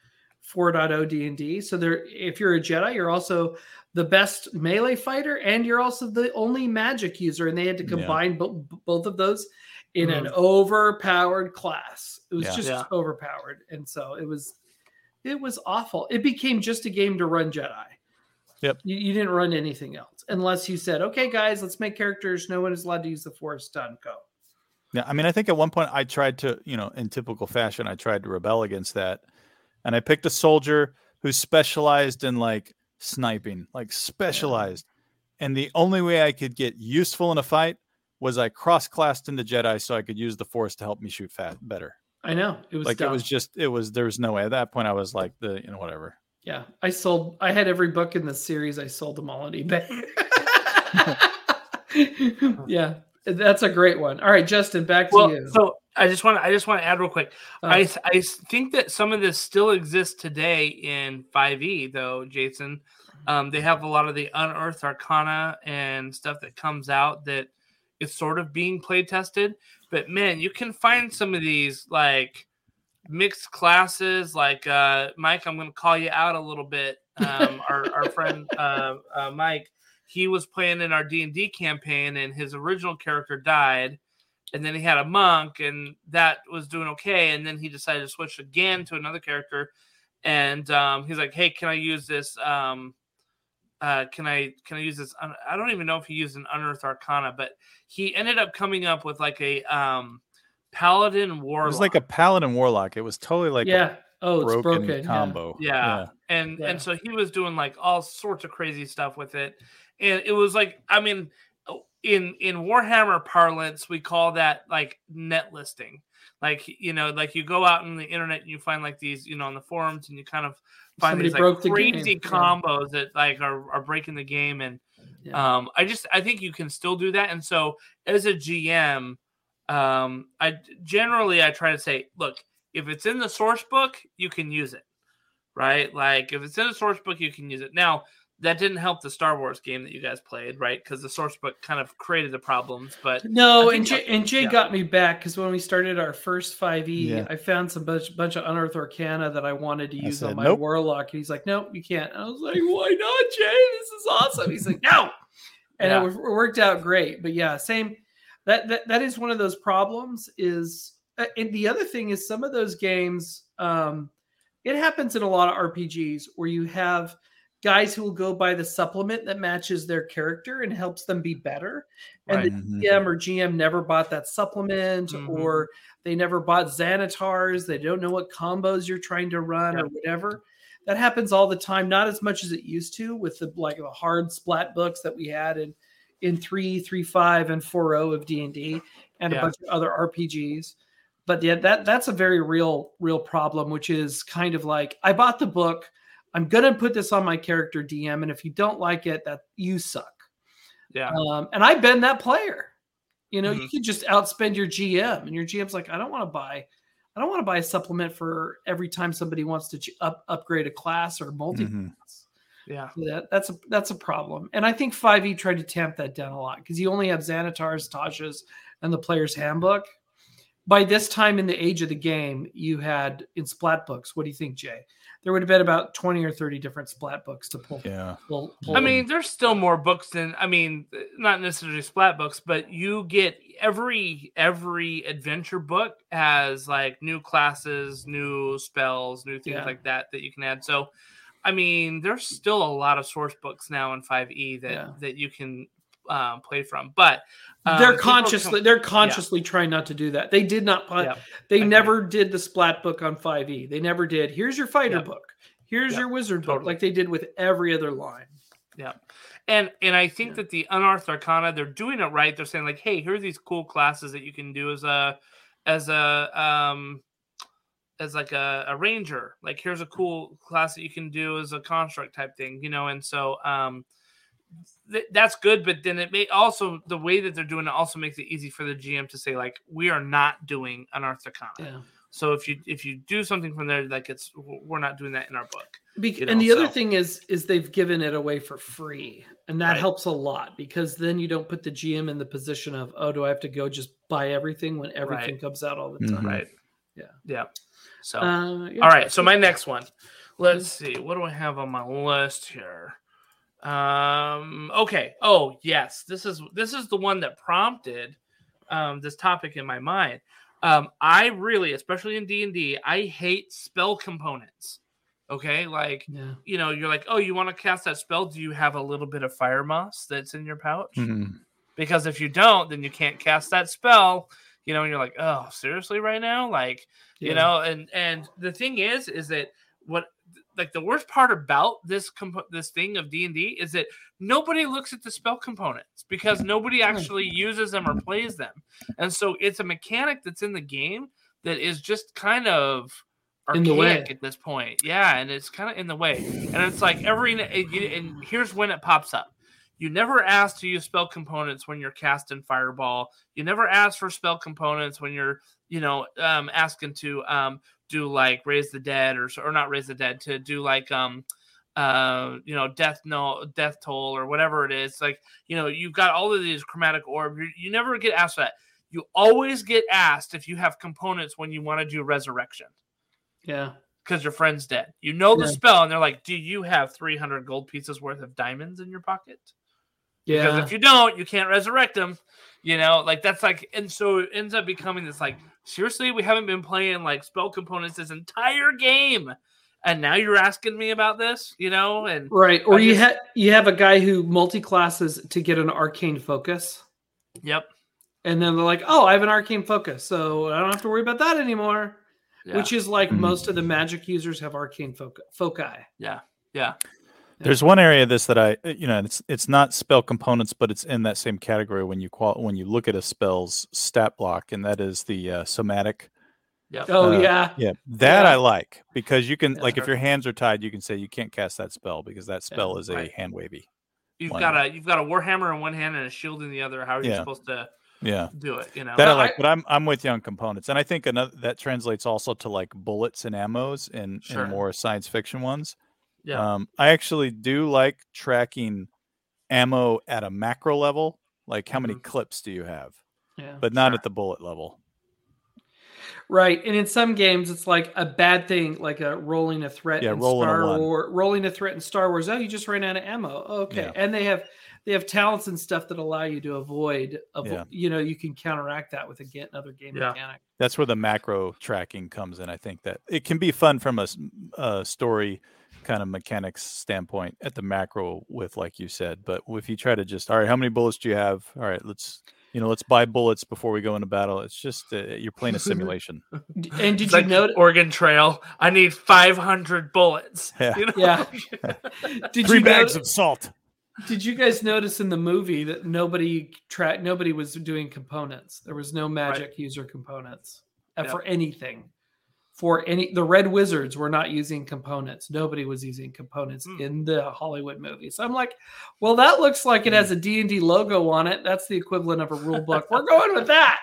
4.0 D&D. So there if you're a Jedi, you're also the best melee fighter and you're also the only magic user and they had to Yeah. combine bo- both of those in an mm-hmm. overpowered class. It was Yeah. just Yeah. overpowered and so it was it was awful. It became just a game to run Jedi. Yep. You, you didn't run anything else unless you said, "Okay, guys, let's make characters. No one is allowed to use the Force. Done. Go." Yeah, I mean, I think at one point I tried to, you know, in typical fashion, I tried to rebel against that, and I picked a soldier who specialized in like sniping, like specialized, and the only way I could get useful in a fight was I cross-classed into Jedi so I could use the Force to help me shoot fat better. I know it was like dumb. it was just, it was there was no way at that point. I was like the, you know, whatever. Yeah, I sold. I had every book in the series. I sold them all on eBay. yeah, that's a great one. All right, Justin, back to well, you. so I just want to I just want to add real quick. Uh, I I think that some of this still exists today in 5e though, Jason. Um, they have a lot of the unearthed arcana and stuff that comes out that is sort of being play tested. But man, you can find some of these like mixed classes. Like uh, Mike, I'm going to call you out a little bit. Um, our our friend uh, uh, Mike, he was playing in our D and D campaign, and his original character died and then he had a monk and that was doing okay and then he decided to switch again to another character and um, he's like hey can i use this um, uh, can i can i use this i don't even know if he used an unearthed arcana but he ended up coming up with like a um, paladin warlock It was like a paladin warlock. It was totally like yeah. Oh, it's a broken, broken. yeah. combo. Yeah. and Yeah. and so he was doing like all sorts of crazy stuff with it and it was like i mean in in warhammer parlance we call that like net listing. Like you know like you go out on the internet and you find like these you know on the forums and you kind of find Somebody these like the game, crazy yeah. combos that like are, are breaking the game. And Yeah. um i just i think you can still do that. And so as a gm um i generally i try to say look if it's in the source book you can use it. Right? Like if it's in the source book you can use it. Now that didn't help the star wars game that you guys played right because the source book kind of created the problems but No, and Jay, and Jay yeah. got me back because when we started our first 5e, Yeah. I found some bunch, bunch of unearthed arcana that I wanted to I use said, on my "Nope." warlock. And he's like, Nope, you can't. I was like, Why not, Jay? This is awesome. He's like, No. And Yeah. it, w- worked out great. But yeah, same. That, that that is one of those problems. Is uh, and the other thing is some of those games. Um, it happens in a lot of RPGs where you have guys who will go buy the supplement that matches their character and helps them be better. And Right. the Mhm. GM or GM never bought that supplement Mhm. or they never bought Xanathar's. They don't know what combos you're trying to run or whatever. That happens all the time, not as much as it used to with the like the hard splat books that we had in in 3, 3, 5, and four O of D&D and a bunch of other RPGs. But yeah, that that's a very real, real problem, which is kind of like I bought the book. I'm gonna put this on my character DM, and if you don't like it, that you suck. yeah Um, and I've been that player. You know, you Mhm. could just outspend your GM, and your GM's like, I don't want to buy, I don't want to buy a supplement for every time somebody wants to up, upgrade a class or multi. Mhm. yeah That, that's a that's a problem, and I think Five E tried to tamp that down a lot because you only have Xanathar's, Tasha's, and the player's handbook. By this time in the age of the game, you had in splat books. What do you think, Jay? There would have been about twenty or thirty different splat books to pull. Yeah. pull, pull I mean, there's still more books than I mean, not necessarily splat books, but you get every every adventure book has like new classes, new spells, new things Yeah. like that that you can add. So, I mean, there's still a lot of source books now in 5e that Yeah. that you can um, play from. But um, they're consciously they're consciously trying not to do that. They did not put Yep, they never did the splat book on 5e. They never did. Here's your fighter Yep. book. Here's Yep, your wizard book, like they did with every other line. Yeah. And and I think Yeah. that the unearthed arcana, they're doing it right. They're saying like, hey, here are these cool classes that you can do as a as a um as like a, a ranger. Like here's a cool class that you can do as a construct type thing, you know. And so um th- that's good, but then it may also the way that they're doing it also makes it easy for the GM to say like, we are not doing unearthed arcana. Yeah. So if you if you do something from there, like it's we're not doing that in our book. Bec- You and know, the other thing is is they've given it away for free. And that Right. helps a lot because then you don't put the GM in the position of, oh, do I have to go just buy everything when everything comes out all the time? Mhm. Right. Yeah. Yeah. So Uh, yeah. All right, so my next one. Let's see. What do I have on my list here? Um okay. Oh, yes. This is this is the one that prompted um this topic in my mind. Um I really, especially in D&D, I hate spell components. Okay? Like, Yeah. you know, you're like, "Oh, you want to cast that spell? Do you have a little bit of fire moss that's in your pouch?" Mhm. because if you don't then you can't cast that spell you know and you're like oh seriously right now like you know and and the thing is is that what like the worst part about this comp- this thing of d&d is that nobody looks at the spell components because nobody actually uses them or plays them and so it's a mechanic that's in the game that is just kind of In the way. at this point. Yeah, and it's kind of in the way. And it's like every and and here's when it pops up. You never ask to use spell components when you're casting fireball. You never ask for spell components when you're, you know, um, asking to um, do like raise the dead or or not raise the dead to do like um, uh, you know, death no death toll or whatever it is. Like you know, you've got all of these chromatic orb. You, you never get asked that. You always get asked if you have components when you want to do resurrection Yeah. because your friend's dead. You know the Yeah. spell, and they're like, "Do you have 300 gold pieces worth of diamonds in your pocket?" yeah Because if you don't, you can't resurrect them. You know, like that's like, and so it ends up becoming this like, seriously, we haven't been playing like spell components this entire game, and now you're asking me about this, you know? And Right. Or I you have you have a guy who multi classes to get an arcane focus. yep, And then they're like, oh, I have an arcane focus, so I don't have to worry about that anymore. yeah, Which is like Mhm. most of the magic users have arcane foci. foci. yeah, yeah, There's one area of this that I, you know, it's it's not spell components, but it's in that same category when you qual when you look at a spell's stat block, and that is the uh, somatic. yep. Oh Uh, yeah. Yeah, that Yeah. I like because you can Yeah, like if your hands are tied, you can say you can't cast that spell because that spell is a right. hand wavy. You've Why got a you've got a warhammer in one hand and a shield in the other. How are you Yeah. supposed to Yeah, do it? You know, that I like, I- but I'm I'm with you on components, and I think another that translates also to like bullets and ammos in, Sure. in more science fiction ones. Yeah, Um, I actually do like tracking ammo at a macro level, like how many Mhm. clips do you have, Yeah. but not Sure. at the bullet level. Right. And in some games it's like a bad thing, like a rolling a threat Yeah, in rolling a Star. Wars rolling a threat in Star Wars. Oh, you just ran out of ammo. Oh, okay. Yeah. And they have they have talents and stuff that allow you to avoid avo- Yeah. you know, you can counteract that with a ga- another game Yeah. mechanic. That's where the macro tracking comes in. I think that it can be fun from a story kind of mechanics standpoint at the macro with, like you said. But if you try to just, all right, how many bullets do you have? All right, let's, you know, let's buy bullets before we go into battle. It's just uh, you're playing a simulation. And did It's you like notice Oregon Trail. I need 500 bullets. Yeah. You know? Yeah. did Three you bags noti- of salt. Did you guys notice in the movie that nobody track nobody was doing components? There was no magic user components uh, Yep. for anything. For any, the Red Wizards were not using components. Nobody was using components Hmm. in the Hollywood movies. I'm like, well, that looks like it has a D and D logo on it. That's the equivalent of a rule book. We're going with that.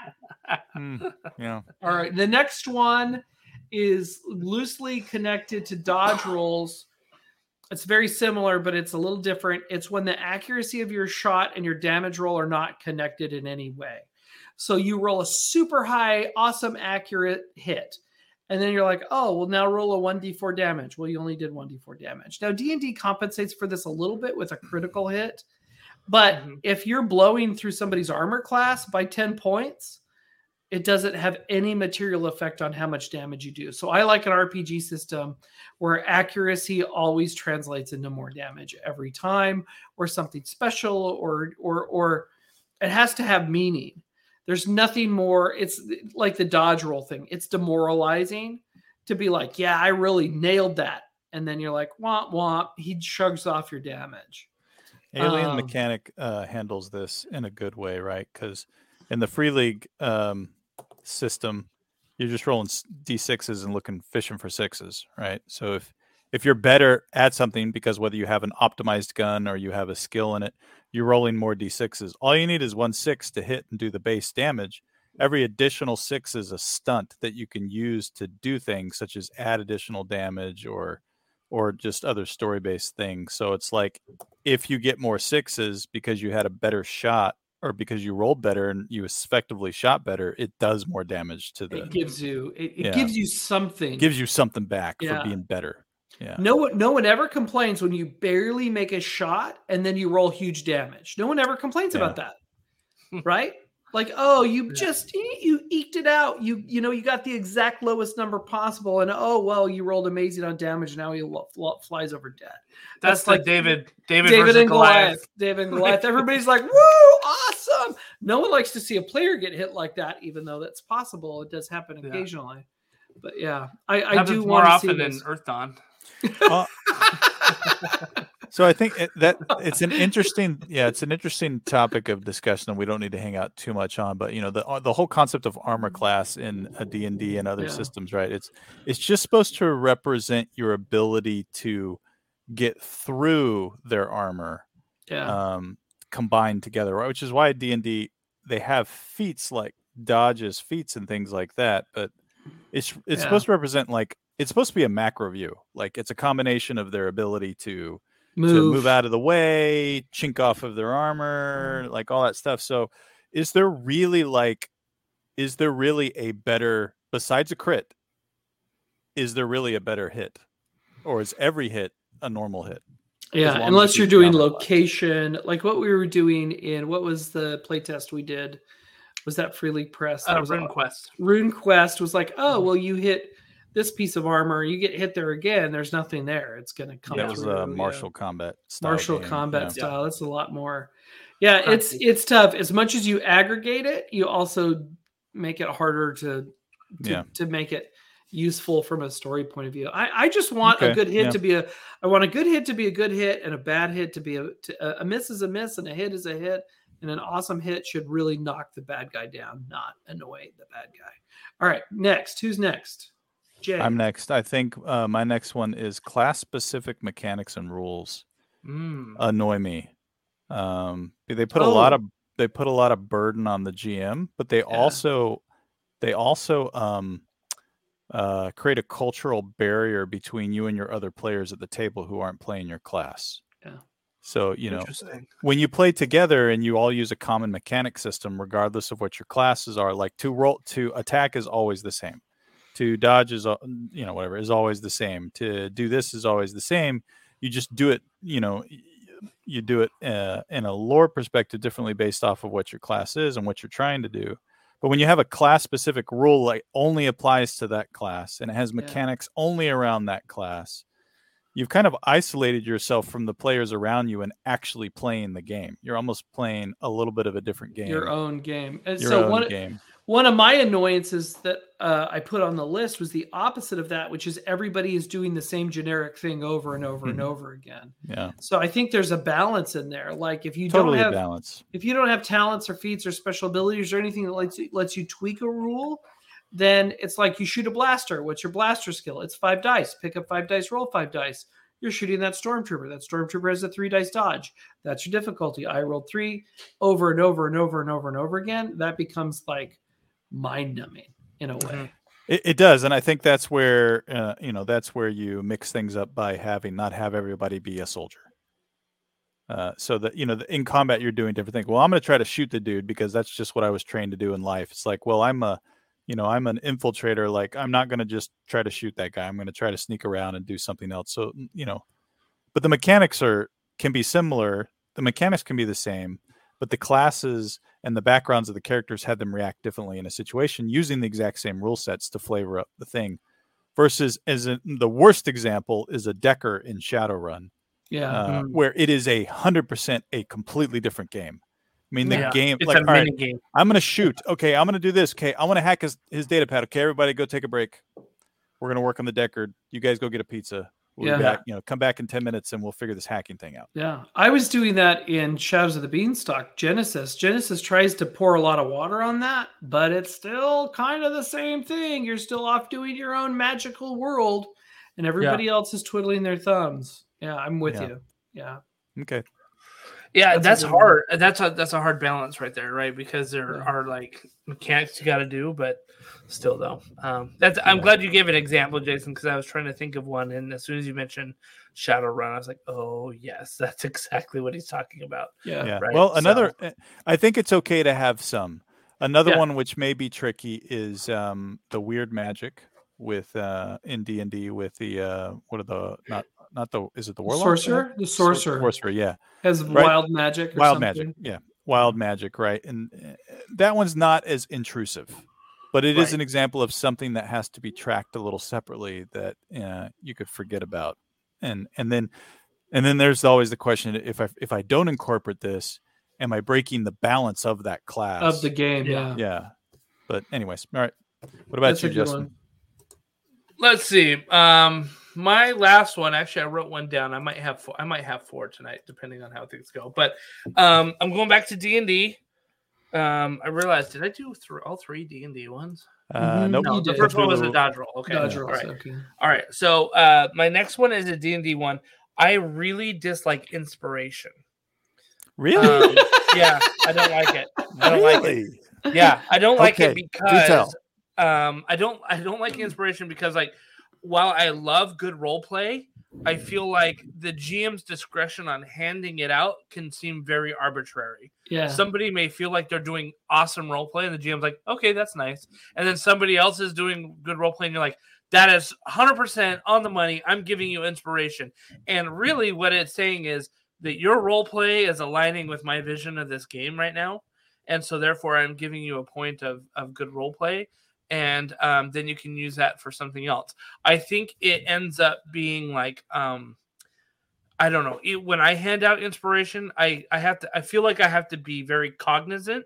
Hmm, yeah. All right. The next one is loosely connected to dodge rolls. It's very similar, but it's a little different. It's when the accuracy of your shot and your damage roll are not connected in any way. So you roll a super high, awesome, accurate hit. And then you're like, oh, well, now roll a 1d4 damage. Well, you only did 1d4 damage. Now, D&D compensates for this a little bit with a critical hit. But Mhm. if you're blowing through somebody's armor class by 10 points, it doesn't have any material effect on how much damage you do. So I like an RPG system where accuracy always translates into more damage every time, or something special, or or or it has to have meaning. There's nothing more. It's like the dodge roll thing. It's demoralizing to be like, yeah, I really nailed that, and then you're like, womp womp. He shrugs off your damage. Alien Um, Mechanic uh, handles this in a good way, right? Because in the Free League um, system, you're just rolling d6s and looking fishing for sixes, right? So if if you're better at something, because whether you have an optimized gun or you have a skill in it, you're rolling more d6s. All you need is one six to hit and do the base damage. Every additional six is a stunt that you can use to do things such as add additional damage or or just other story based things. So it's like if you get more sixes because you had a better shot or because you rolled better and you effectively shot better, it does more damage to the It gives you it, it Yeah. gives you something. gives you something back Yeah. for being better. Yeah. No one, no one ever complains when you barely make a shot and then you roll huge damage. No one ever complains about that, right? Like, oh, you Yeah. just you, you eked it out. You you know you got the exact lowest number possible, and oh well, you rolled amazing on damage. Now he lo- flo- flies over dead. That's, That's like like David, David, David and Goliath. Goliath. David and Goliath. Everybody's like, woo, awesome. No one likes to see a player get hit like that, even though that's possible. It does happen Yeah. occasionally. But yeah, I, I do more want to often in this. Earthdawn. Uh, So I think it, that it's an interesting, yeah, it's an interesting topic of discussion, and we don't need to hang out too much on. But you know, the uh, the whole concept of armor class in a D and D and other Yeah. systems, right? It's it's just supposed to represent your ability to get through their armor Yeah. um, combined together, right? Which is why D and D they have feats like dodges, feats, and things like that. But it's it's Yeah. supposed to represent like it's supposed to be a macro view, like it's a combination of their ability to move. to move out of the way, chink off of their armor, like all that stuff. So, is there really like, is there really a better besides a crit? Is there really a better hit, or is every hit a normal hit? Yeah, unless you you're doing count it. location, like what we were doing in what was the playtest we did? Was that Free League Press? That Uh, was Rune aw- Quest. RuneQuest was like, oh well, you hit this piece of armor, you get hit there again. There's nothing there. It's going to come. that was through, a yeah. martial combat. Style martial game, combat yeah. style. That's a lot more. Yeah, it's it's tough. As much as you aggregate it, you also make it harder to to, Yeah. to make it useful from a story point of view. I, I just want a good hit yeah. to be a I want a good hit to be a good hit and a bad hit to be a to, a miss is a miss and a hit is a hit and an awesome hit should really knock the bad guy down, not annoy the bad guy. All right, next. Who's next? Jay. I'm next. I think uh, my next one is class specific mechanics and rules Mm. annoy me. Um, they put a lot Oh. of they put a lot of burden on the GM, but they also they also um, uh, create a cultural barrier between you and your other players at the table who aren't playing your class. Yeah. So you know when you play together and you all use a common mechanic system, regardless of what your classes are, like to roll to attack is always the same. To dodge is you know whatever is always the same. To do this is always the same. You just do it. You know you do it uh, in a lore perspective differently based off of what your class is and what you're trying to do. But when you have a class specific rule like only applies to that class and it has Yeah. mechanics only around that class, you've kind of isolated yourself from the players around you and actually playing the game. You're almost playing a little bit of a different game. your own game. And your so own one game. One of my annoyances that uh, I put on the list was the opposite of that, which is everybody is doing the same generic thing over and over and Mhm. over again. Yeah. So I think there's a balance in there. Like if you Totally don't have balance. if you don't have talents or feats or special abilities or anything that lets you, lets you tweak a rule, then it's like you shoot a blaster. What's your blaster skill? It's five dice. Pick up five dice, roll five dice. You're shooting that stormtrooper. That stormtrooper has a three dice dodge. That's your difficulty. I rolled three over and over and over and over and over again. That becomes like mind numbing in a way. Mhm. It, it does, and I think that's where uh, you know that's where you mix things up by having not have everybody be a soldier. Uh, so that you know the- in combat you're doing different things. Well, I'm going to try to shoot the dude because that's just what I was trained to do in life. It's like, well, I'm a, you know, I'm an infiltrator. Like I'm not going to just try to shoot that guy. I'm going to try to sneak around and do something else. So you know, but the mechanics are can be similar. The mechanics can be the same, but the classes and the backgrounds of the characters had them react differently in a situation using the exact same rule sets to flavor up the thing. Versus, as in, the worst example is a Decker in Shadowrun, Yeah. uh, Mhm. where it is a hundred percent a completely different game. I mean, the Yeah, game It's like a all right, game. I'm gonna shoot. Okay, I'm gonna do this. Okay, I want to hack his his data pad. Okay, everybody go take a break. We're gonna work on the Decker. You guys go get a pizza. We'll be Yeah. back, you know, come back in ten minutes and we'll figure this hacking thing out. Yeah, I was doing that in Shadows of the Beanstalk Genesys. Genesys tries to pour a lot of water on that, but it's still kind of the same thing. You're still off doing your own magical world, and everybody else is twiddling their thumbs. Yeah, I'm with Yeah. you. Yeah, Okay. Yeah, That's a that's, good one. hard. That's a that's a hard balance right there, right? Because there Yeah. are like mechanics you got to do, but still though, um, that's. I'm glad you gave an example, Jason, because I was trying to think of one, and as soon as you mentioned Shadowrun, I was like, oh yes, that's exactly what he's talking about. yeah, Yeah. right, Well, another. uh, I think it's okay to have some. Another Yeah. one which may be tricky is um, the weird magic with uh, in D and D with the uh, what are the not not the is it the warlock sorcerer, the Sor- sorcerer sorcerer yeah has Right. wild magic. Or wild something. magic yeah wild magic right and uh, that one's not as intrusive but it is Right. an example of something that has to be tracked a little separately that uh, you could forget about and and then and then there's always the question if i if i don't incorporate this am i breaking the balance of that class of the game. Yeah. Yeah, yeah but anyways all right what about That's you justin one. Let's see. Um, my last one. Actually, I wrote one down. I might have four, I might have four tonight, depending on how things go. But um, I'm going back to D and D. Um, I realized did I do th- all three D and D ones? Uh, Mhm. nope. No, the did. first one was a dodge roll. Okay, Dodge all rolls, right, okay. all right. So uh, my next one is a D and D one. I really dislike inspiration. Really? Um, yeah, I don't like it. I don't like it. really? yeah i don't like Okay, it because tell. um i don't i don't like inspiration because like while i love good role play i feel like the gm's discretion on handing it out can seem very arbitrary. Yeah. somebody may feel like they're doing awesome role play and the gm's like okay that's nice. And then somebody else is doing good role play and you're like that is 100% on the money. I'm giving you inspiration. And really what it's saying is that your role play is aligning with my vision of this game right now. And so therefore i'm giving you a point of, of good role play and um, then you can use that for something else i think it ends up being like um, i don't know it, when i hand out inspiration i i have to i feel like i have to be very cognizant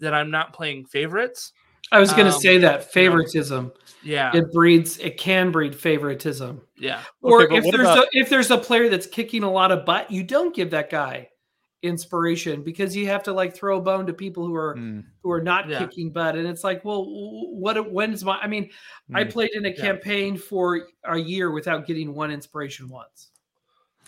that i'm not playing favorites I was going to um, say that favoritism. yeah It breeds. It can breed favoritism. yeah Or Okay, if there's about- a, if there's a player that's kicking a lot of butt, you don't give that guy inspiration because you have to like throw a bone to people who are Hmm, who are not Yeah. kicking butt, and it's like, well, w- what? When's my? I mean, I hmm. played in a Yeah. campaign for a year without getting one inspiration once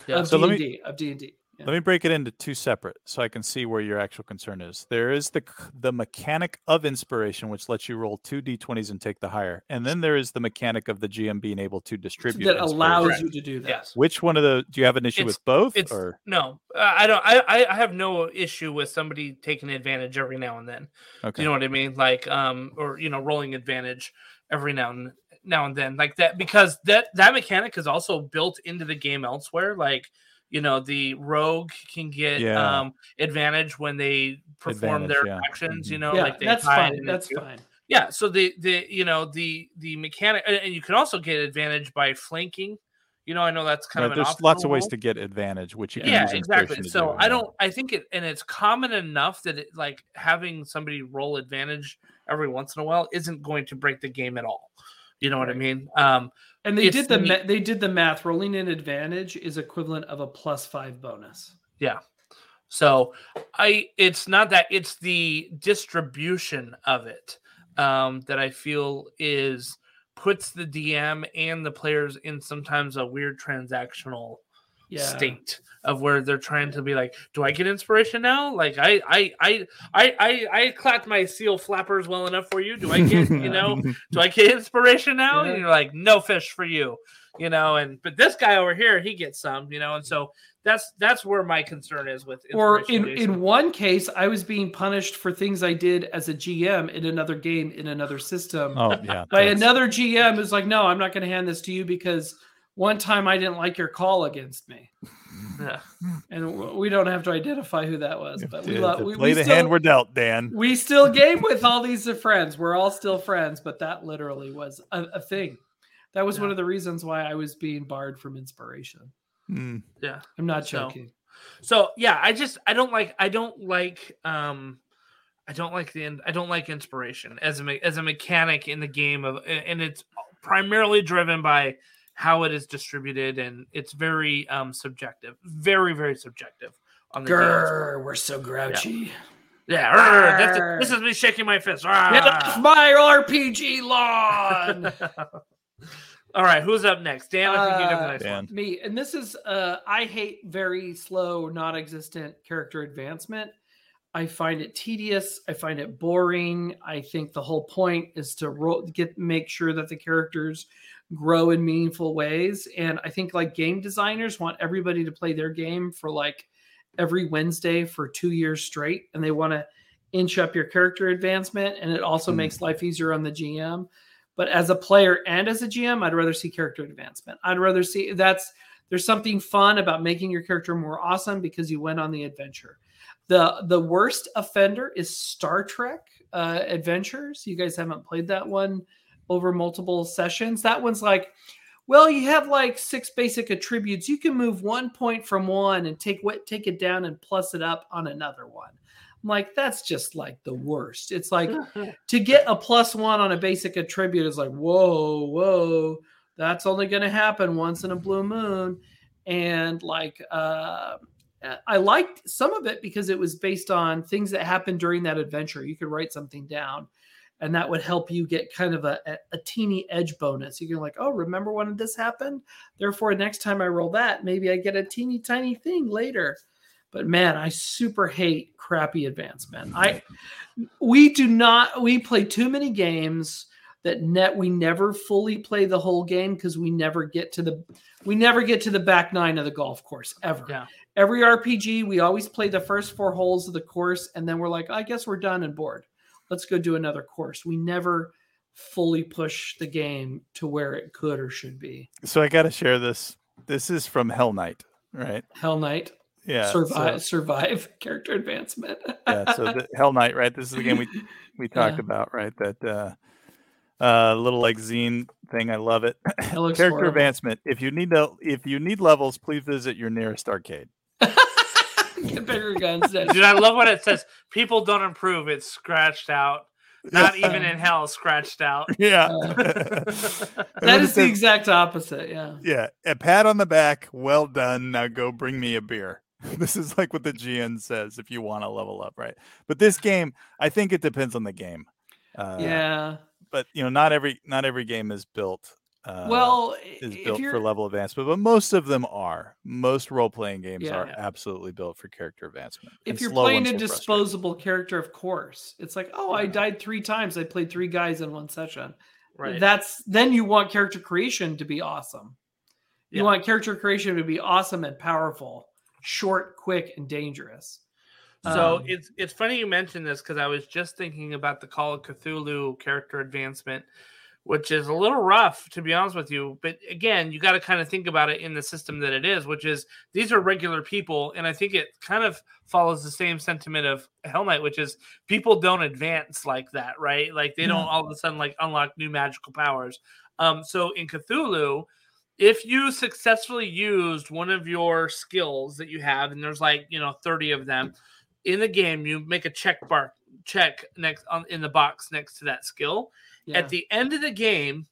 Yeah. of So D let and me- D of D and D. Let me break it into two separate so I can see where your actual concern is. There is the the mechanic of inspiration, which lets you roll two d20s and take the higher, and then there is the mechanic of the GM being able to distribute. That allows you to do that. yes Which one of the do you have an issue It's- with both? it's or no uh, i don't I, I i have no issue with somebody taking advantage every now and then okay, you know what i mean like um or you know rolling advantage every now and now and then like that because that that mechanic is also built into the game elsewhere like you know the rogue can get Yeah. um advantage when they perform Advantage, their yeah. actions you Mhm. know Yeah, like they that's hide fine. That's fine. yeah so the the you know the the mechanic and and you can also get advantage by flanking you know i know that's kind Right, of an there's lots of ways role to get advantage, which you can yeah use exactly so do, i don't i think it and it's common enough that it like having somebody roll advantage every once in a while isn't going to break the game at all you know what i mean um And they did the the- ma- they did the math. Rolling in advantage is equivalent of a plus five bonus. Yeah. So i it's not that it's the distribution of it um that i feel is puts the dm and the players in sometimes a weird transactional Yeah. state of where they're trying to be like, do I get inspiration now? Like I I I I I, I clapped my seal flappers well enough for you. Do I get you know? Do I get inspiration now? Yeah. And you're like, no fish for you, you know. And but this guy over here, he gets some, you know. And so that's that's where my concern is with. Or in, based. in one case, I was being punished for things I did as a GM in another game in another system Oh yeah, by that's- another GM who's like, "No, I'm not going to hand this to you because one time I didn't like your call against me." Yeah. And we don't have to identify who that was, but we Yeah, love we, play we the still, hand we're dealt, Dan. we still game with all these friends. We're all still friends, but that literally was a, a thing. That was one of the reasons why I was being barred from inspiration. Hmm. yeah. I'm not So- joking. So yeah, I just I don't like I don't like um I don't like the I don't like inspiration as a as a mechanic in the game of and it's primarily driven by how it is distributed and it's very um subjective, very very subjective on the games. Grr, we're so grouchy. Yeah, that's it. this is me shaking my fist. Get off my RPG lawn. All right, who's up next? Dan, I think you got the Uh, next Dan. one. Me, and this is uh I hate very slow, non-existent character advancement. I find it tedious. I find it boring. I think the whole point is to ro- get make sure that the characters grow in meaningful ways. And I think like game designers want everybody to play their game for like every Wednesday for two years straight, and they want to inch up your character advancement. And it also Hmm. makes life easier on the GM. But as a player and as a GM, I'd rather see character advancement. I'd rather see that's there's something fun about making your character more awesome because you went on the adventure. The the worst offender is Star Trek uh, Adventures. You guys haven't played that one over multiple sessions. That one's like, well, you have like six basic attributes. You can move one point from one and take what take it down and plus it up on another one. I'm like, that's just like the worst. It's like to get a plus one on a basic attribute is like, whoa, whoa. That's only going to happen once in a blue moon. And like, uh, I liked some of it because it was based on things that happened during that adventure. You could write something down and that would help you get kind of a, a, teeny edge bonus. You can like, oh, remember when this happened? Therefore, next time I roll that, maybe I get a teeny tiny thing later. But man, I super hate crappy advancement. I we do not we play too many games that net we never fully play the whole game because we never get to the we never get to the back nine of the golf course ever. Yeah. Every RPG, we always play the first four holes of the course, and then we're like, I guess we're done and bored. Let's go do another course. We never fully push the game to where it could or should be. So I got to share this. This is from Hell Knight, right? Hell Knight. Yeah. survive so- survive character advancement. yeah. So the Hell Knight, right? This is the game we we talked Yeah. about, right? That uh, uh, little like zine thing. I love it. It Character horrible. advancement. If you need to, if you need levels, please visit your nearest arcade. Get bigger guns. Dad. Dude, I love what it says. People don't improve. It's scratched out. Not even in hell, scratched out. Yeah. Uh, And that then it is the says- exact opposite. Yeah. Yeah, a pat on the back. Well done. Now go bring me a beer. This is like what the GN says if you want to level up, right? But this game, I think it depends on the game. Uh, yeah. But you know, not every not every game is built. Uh, Well, is built for level advancement, but most of them are. Most role playing games Yeah. are Yeah. absolutely built for character advancement. if you're playing a disposable character, of course, it's like, oh, I died three times. I played three guys in one session. Right. That's then you want character creation to be awesome. You Yeah. want character creation to be awesome and powerful, short, quick, and dangerous. So Um, it's it's funny you mentioned this because I was just thinking about the Call of Cthulhu character advancement, which is a little rough to be honest with you. But again, you got to kind of think about it in the system that it is, which is these are regular people, and I think it kind of follows the same sentiment of Hell Knight, which is people don't advance like that, right? Like they don't all of a sudden like unlock new magical powers. Um, so in Cthulhu, if you successfully used one of your skills that you have, and there's like you know 30 of them in the game, you make a check bar check next on in the box next to that skill. Yeah. At the end of the game,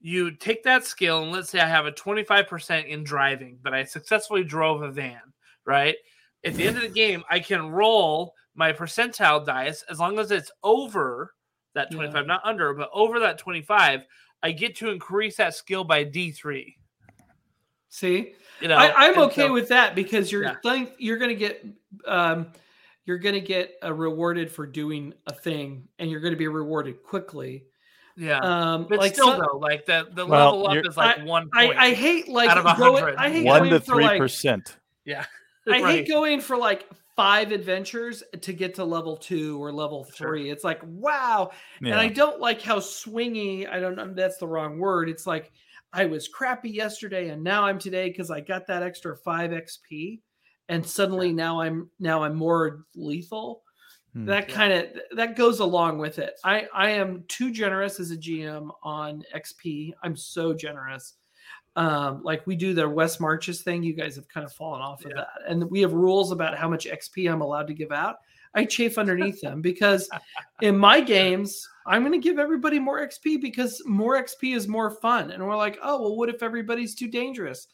you take that skill, and let's say I have a 25% in driving, but I successfully drove a van, right? At the end of the game, I can roll my percentile dice as long as it's over that Yeah. 25, not under, but over that 25. I get to increase that skill by D3. See, You know, I, I'm okay so- with that because you're Yeah. think you're gonna get um, you're gonna get uh, rewarded for doing a thing, and you're gonna be rewarded quickly. Yeah. Um, But like still, some- though, like the, the Well, level up is like one I, point. I hate like Out of going, 100. I hate one going to three like percent. yeah. I Right. hate going for like five adventures to get to level two or level Sure. three. It's like wow, and I don't like how swingy. I don't know. That's the wrong word. It's like I was crappy yesterday, and now I'm today because I got that extra five XP, and suddenly now I'm now I'm more lethal. Hmm. That Yeah. kind of that goes along with it. I I am too generous as a GM on XP. I'm so generous. Um, like we do the West Marches thing, you guys have kind of fallen off of that, and we have rules about how much XP I'm allowed to give out. I chafe underneath them because in my games, I'm going to give everybody more XP because more XP is more fun. And we're like, oh, well, what if everybody's too dangerous?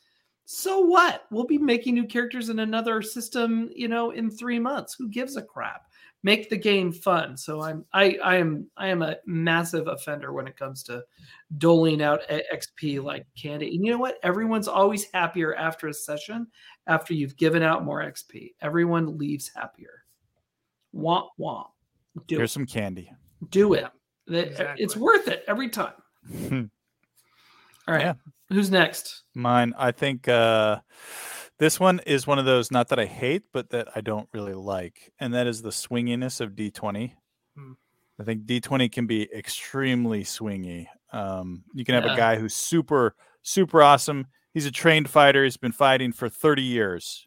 So what? We'll be making new characters in another system, you know, in three months. Who gives a crap? Make the game fun. So I'm, I, I am, I am a massive offender when it comes to doling out XP like candy. And you know what? Everyone's always happier after a session after you've given out more XP. Everyone leaves happier. Womp womp. Do Here's it. some candy. Do it. Exactly. It's worth it every time. All right. Yeah. Who's next? Mine, I think uh, this one is one of those not that I hate, but that I don't really like, and that is the swinginess of D20. Hmm. I think D20 can be extremely swingy. Um, you can have Yeah. a guy who's super, super awesome. He's a trained fighter. He's been fighting for 30 years,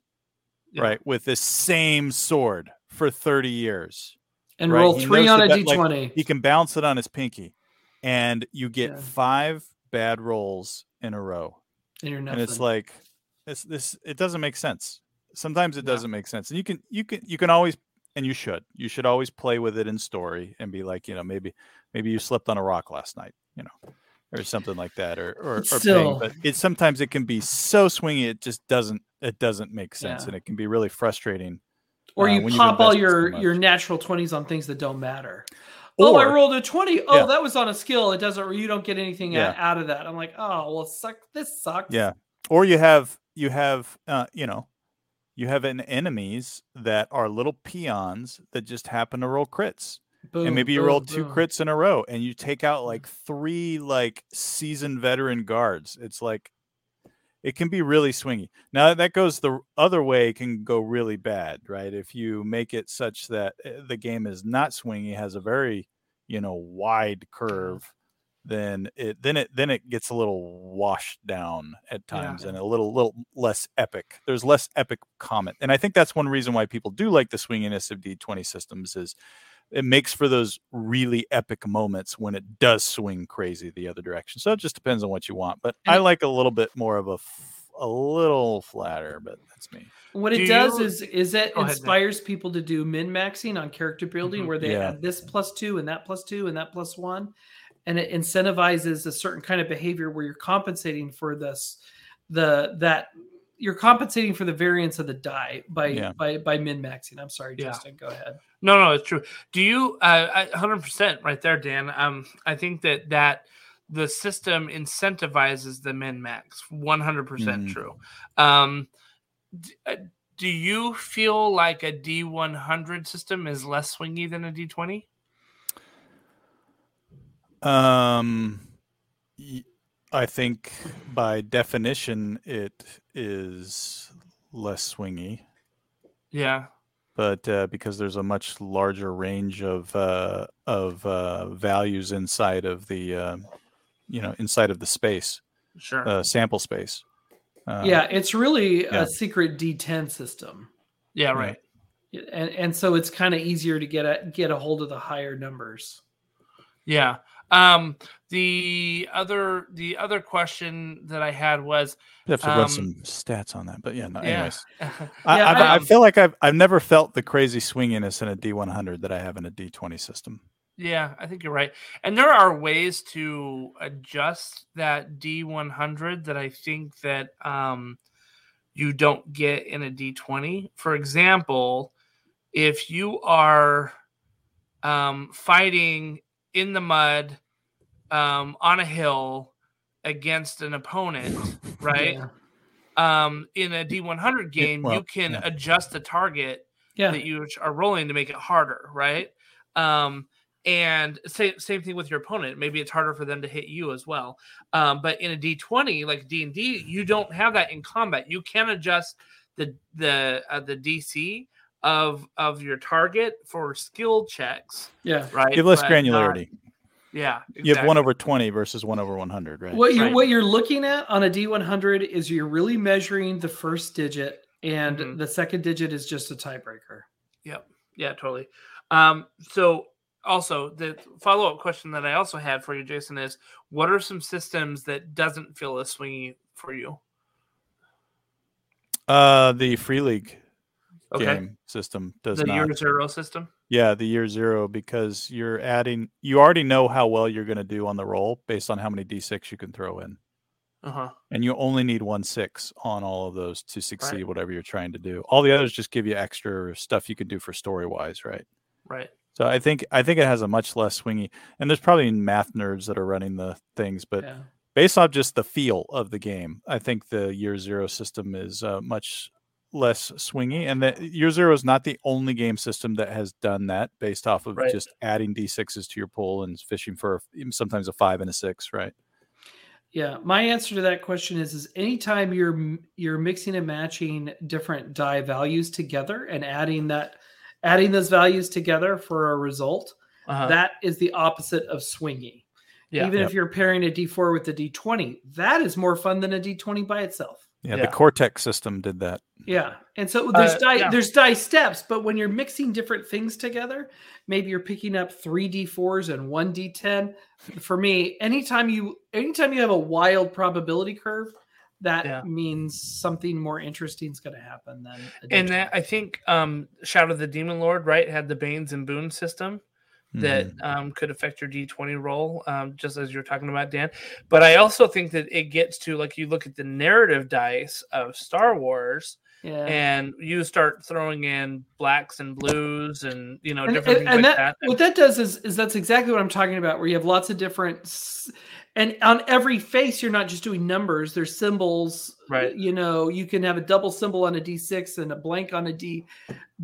Yeah. right? With this same sword for 30 years. And Right, roll he three on a the bet- like, d20. He can bounce it on his pinky, and you get Yeah. five bad rolls in a row and you're and it's like it's this it doesn't make sense sometimes it Yeah. doesn't make sense and you can you can you can always and you should you should always play with it in story and be like you know maybe maybe you slept on a rock last night you know or something like that, or or, or Still-. But it sometimes it can be so swingy it just doesn't it doesn't make sense, Yeah. and it can be really frustrating. Or uh, you pop all your your natural twenties on things that don't matter. oh, I rolled a twenty. Oh, Yeah. that was on a skill. It doesn't. You don't get anything Yeah. out, out of that. I'm like, oh well, suck. This sucks. Yeah. Or you have you have uh, you know you have an enemies that are little peons that just happen to roll crits. Boom, and maybe you boom, roll two boom. crits in a row and you take out like three like seasoned veteran guards. It's like it can be really swingy. Now that goes the other way it can go really bad right? If you make it such that uh, the game is not swingy has a very you know wide curve then it then it then it gets a little washed down at Yeah. times and a little little less epic there's less epic comment and i think that's one reason why people do like the swinginess of d20 systems is it makes for those really epic moments when it does swing crazy the other direction. So it just depends on what you want. But And I like a little bit more of a a little flatter, but that's me. What Do it does you- is is it Go ahead, inspires people to do min maxing on character building Mhm. where they Yeah. add this plus two and that plus two and that plus one, and it incentivizes a certain kind of behavior where you're compensating for this, the that you're compensating for the variance of the die by Yeah. by by min maxing. I'm sorry, Yeah. Justin. Go ahead. No, no, it's true. Do you? Uh, hundred percent, right there, Dan. Um, I think that that the system incentivizes the min max. One hundred percent Mhm. true. Um, d- uh, do you feel like a D one hundred system is less swingy than a D twenty? Um, I think by definition it is less swingy, Yeah, but uh, because there's a much larger range of uh, of uh, values inside of the uh, you know inside of the space sure. uh, sample space. Uh, yeah, it's really yeah. a secret D10 system. yeah, yeah. right. And and so it's kind of easier to get a get a hold of the higher numbers. Yeah. Um, the other the other question that I had was, You have to Um, run some stats on that, but yeah. No, yeah, anyways, Yeah, I, I've, I um, feel like I've I've never felt the crazy swinginess in a D100 that I have in a D20 system. Yeah, I think you're right. And there are ways to adjust that D100 that I think that um, you don't get in a D20. For example, if you are um, fighting in the mud um, on a hill against an opponent, right? Yeah. Um, in a D100 game, well, you can yeah. adjust the target Yeah. that you are rolling to make it harder, right? Um, and same same thing with your opponent. Maybe it's harder for them to hit you as well. Um, but in a D twenty, like D and D, you don't have that in combat. You can adjust the the uh, the DC of of your target for skill checks, Yeah. right? You have less But not- granularity. yeah, You have one over 20 versus one over 100, right? What you're Right. what you're looking at on a D100 is you're really measuring the first digit, and Mhm. the second digit is just a tiebreaker. Yep. Yeah, totally. Um, so also the follow up question that I also had for you, Jason, is what are some systems that doesn't feel as swingy for you? Uh, the free league Okay. game system does the not. year zero system. Yeah, the year zero because you're adding. You already know how well you're going to do on the roll based on how many d6 you can throw in, Uh huh. and you only need one six on all of those to succeed whatever you're trying to do. All the others just give you extra stuff you can do for story wise, right? Right. So I think I think it has a much less swingy, and there's probably math nerds that are running the things, but yeah. based on just the feel of the game, I think the year zero system is uh, much less swingy. And that year zero is not the only game system that has done that based off of Right. just adding d6s to your pool and fishing for sometimes a five and a six, right? Yeah, my answer to that question is: is anytime you're you're mixing and matching different die values together and adding that adding those values together for a result, Uh-huh. that is the opposite of swingy. yeah. Even if you're pairing a D4 with a D20, that is more fun than a D20 by itself. Yeah, Yeah. the Cortex system did that. Yeah, and so there's Uh, die yeah. there's die steps, but when you're mixing different things together, maybe you're picking up three D4s and one D10. For me, anytime you anytime you have a wild probability curve, that Yeah. means something more interesting is going to happen than a and that I think um Shadow of the Demon Lord, right, had the Banes and Boon system. That Mhm. um, could affect your d20 roll, um, just as you're talking about, Dan. But I also think that it gets to like you look at the narrative dice of Star Wars, Yeah. and you start throwing in blacks and blues, and you know different and- things and like that, that. what that does is is that's exactly what I'm talking about, where you have lots of different, s- and on every face you're not just doing numbers. There's symbols, Right. You know, you can have a double symbol on a D6 and a blank on a D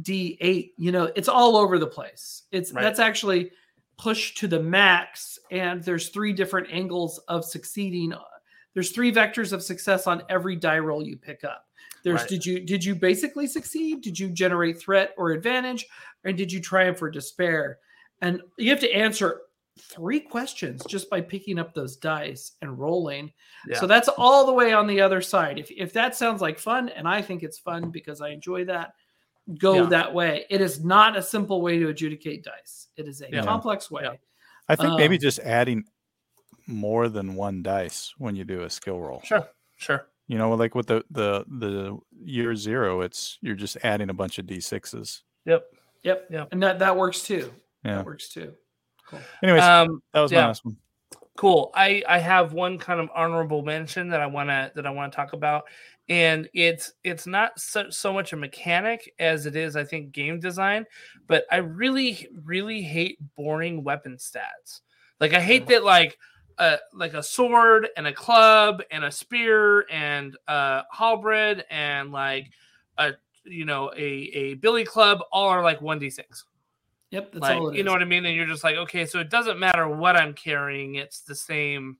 D8. You know, it's all over the place. It's Right. that's actually pushed to the max, and there's three different angles of succeeding. There's three vectors of success on every die roll you pick up. There's Right. did you did you basically succeed? Did you generate threat or advantage? and did you triumph or despair? And you have to answer three questions just by picking up those dice and rolling. Yeah. So that's all the way on the other side. If if that sounds like fun, and I think it's fun because I enjoy that, go Yeah. that way. It is not a simple way to adjudicate dice. It is a Yeah. complex way. Yeah. I think maybe Um, just adding more than one dice when you do a skill roll. Sure, sure. You know, like with the the the year zero, it's you're just adding a bunch of d6s. Yep. Yep. Yeah. And that that works too. Yeah. That works too. Cool. Anyways, Um, that was yeah. my last one. cool i i have one kind of honorable mention that i want to that i want to talk about and it's it's not so, so much a mechanic as it is i think game design but i really really hate boring weapon stats like i hate that like uh, like a sword and a club and a spear and a halberd and like a you know a a billy club all are like 1d6 Yep. That's like all it you know what I mean? And you're just like, okay, so it doesn't matter what I'm carrying, it's the same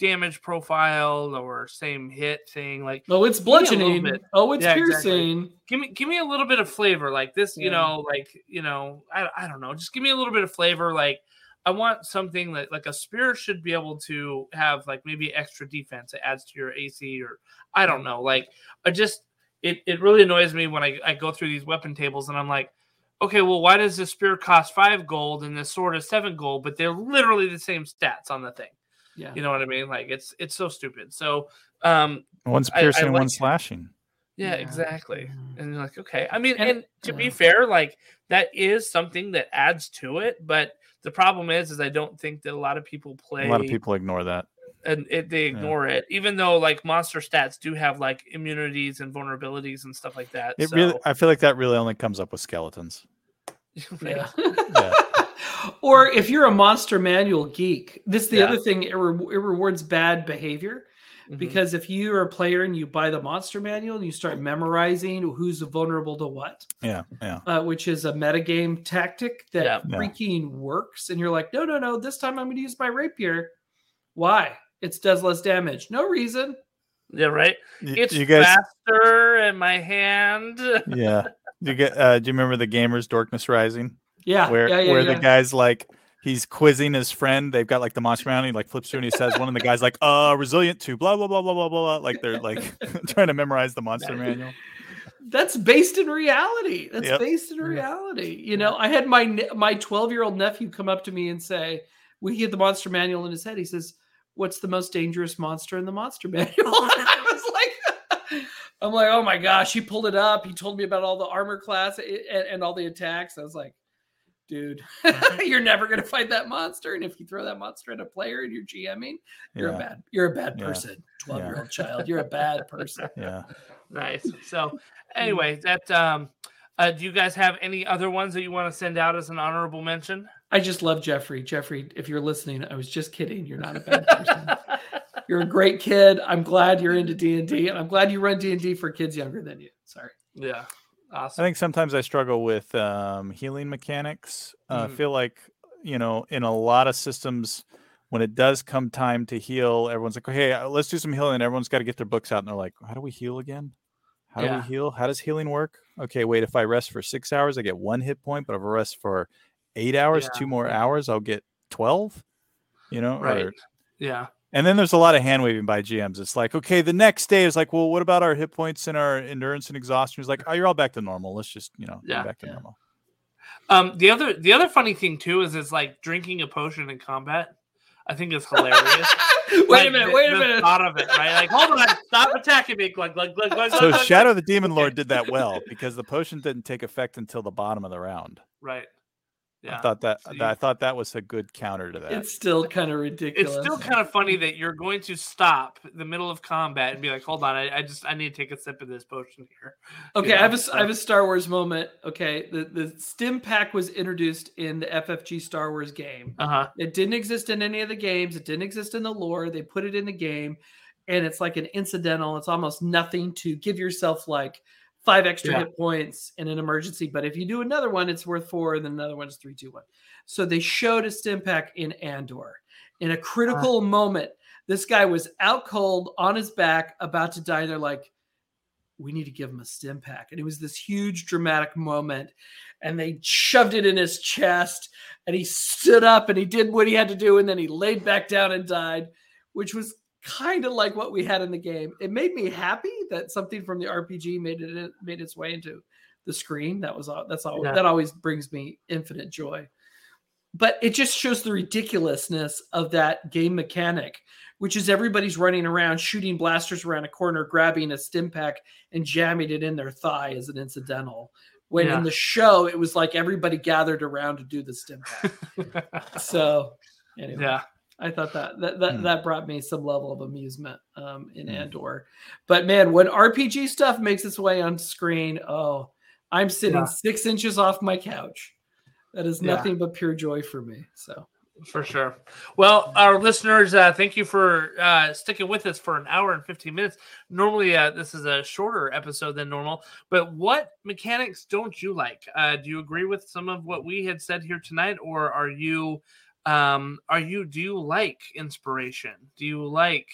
damage profile or same hit thing. Like Oh, it's me a little bludgeoning. Oh, it's Yeah, exactly. piercing. give me give me a little bit of flavor. Like this, you know, like you know, I, I don't know, just give me a little bit of flavor. Like I want something that like a spear should be able to have like maybe extra defense that adds to your AC or I don't know. Like I just it, it really annoys me when I, I go through these weapon tables and I'm like, okay, well, why does this spear cost five gold and this sword is seven gold, but they're literally the same stats on the thing? Yeah. You know what I mean? Like it's it's so stupid. So um One's I- I piercing like- one's slashing. yeah, Yeah. exactly. Mhm. And you're like, okay. I mean, And- and, to be fair, like that is something that adds to it, but the problem is, is I don't think that a lot of people play A lot of people ignore that. And it, they ignore it, even though like monster stats do have like immunities and vulnerabilities and stuff like that. It so, really, I feel like that really only comes up with skeletons. Yeah. Yeah. or if you're a monster manual geek, this is the Yeah. other thing. It, re- it rewards bad behavior Mhm. because if you are a player and you buy the monster manual and you start memorizing who's vulnerable to what, Yeah, yeah. uh, which is a metagame tactic that Yeah. Yeah. freaking works, and you're like, no, no, no, this time I'm going to use my rapier. Why? It does less damage. No reason. yeah, right. Y- It's you guys, faster in my hand. yeah. You get? Uh, do you remember the gamers Dorkness Rising, Yeah. where yeah, yeah, where yeah. the guy's like he's quizzing his friend. They've got like the monster mountain. He like flips through and he says one of the guys like, "Uh, resilient to blah blah blah blah blah blah." Like they're like trying to memorize the monster manual. that's based in reality. That's Yep. based in reality. You know, I had my my 12 year old nephew come up to me and say, "We he had the monster manual in his head." He says, "What's the most dangerous monster in the monster manual?" And I was like, "I'm like, oh my gosh!" He pulled it up. He told me about all the armor class and, and all the attacks. I was like, "Dude, you're never gonna fight that monster." And if you throw that monster at a player and you're GMing, you're a bad you're a bad person. 12 year old child, you're a bad person. yeah. nice. So, anyway, that um, uh, do you guys have any other ones that you want to send out as an honorable mention? I just love Jeffrey. Jeffrey, if you're listening, I was just kidding. You're not a bad person. you're a great kid. I'm glad you're into D and D, and I'm glad you run D and D for kids younger than you. Sorry. yeah, Awesome. I think sometimes I struggle with um, healing mechanics. Uh, I Mm. feel like you know, in a lot of systems, when it does come time to heal, everyone's like, "Hey, uh, let's do some healing." And everyone's got to get their books out, and they're like, "How do we heal again? How do we heal? How does healing work?" Okay, wait. If I rest for six hours, I get one hit point, but if I rest for eight hours, Yeah. two more hours, I'll get twelve. You know, Right. or- Yeah, and then there's a lot of hand waving by GMs. It's like, okay, the next day is like, well, what about our hit points and our endurance and exhaustion? It's like, oh, you're all back to normal. Let's just, you know, Yeah. back to Yeah. normal. Um, the other the other funny thing too is it's like drinking a potion in combat. I think is hilarious. wait Like, a minute. the- Wait a the minute. Thought of it, right? Like, hold on, stop attacking me. Glug, glug, glug, glug, So glug, glug, Shadow glug. the Demon Lord did that well because the potion didn't take effect until the bottom of the round. Right. Yeah. I thought that, So that- I thought that was a good counter to that. It's still kind of ridiculous. It's still kind of funny that you're going to stop the middle of combat and be like, "Hold on, I, I just I need to take a sip of this potion here." Okay, you I have a, I have a Star Wars moment. Okay, the the stim pack was introduced in the FFG Star Wars game. Uh huh. It didn't exist in any of the games. It didn't exist in the lore. They put it in the game, and it's like an incidental. It's almost nothing to give yourself like five extra Yeah. hit points in an emergency. But if you do another one, it's worth four, and then another one is three, two, one. So they showed a stim pack in Andor. In a critical ah. moment, this guy was out cold on his back, about to die. They're like, we need to give him a stim pack. And it was this huge dramatic moment. And they shoved it in his chest. And he stood up and he did what he had to do. And then he laid back down and died, which was kind of like what we had in the game. It made me happy that something from the RPG made it made its way into the screen. That was all that's all Yeah. that always brings me infinite joy. But it just shows the ridiculousness of that game mechanic, which is everybody's running around shooting blasters around a corner, grabbing a stim pack and jamming it in their thigh as an incidental. When Yeah. in the show, it was like everybody gathered around to do the stim pack. so, anyway, yeah. I thought that that that, Hmm. that brought me some level of amusement um, in Hmm. Andor. But man, when RPG stuff makes its way on screen, oh, I'm sitting Yeah. six inches off my couch. That is Yeah. nothing but pure joy for me. So. For sure. Well, our listeners, uh, thank you for uh, sticking with us for an hour and 15 minutes. Normally, uh, this is a shorter episode than normal, but what mechanics don't you like? Uh, do you agree with some of what we had said here tonight, or are you, um, are you, do you like inspiration? Do you like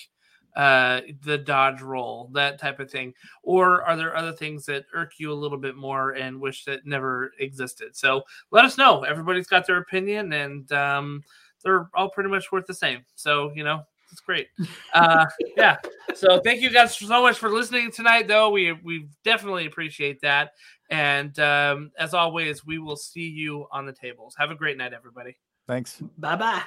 uh, the dodge roll, that type of thing? Or are there other things that irk you a little bit more and wish that never existed? So let us know. Everybody's got their opinion, and um, they're all pretty much worth the same. So you know, it's great. Uh, yeah. So thank you guys so much for listening tonight. Though we we definitely appreciate that. And um, as always, we will see you on the tables. Have a great night, everybody. Thanks. Bye bye.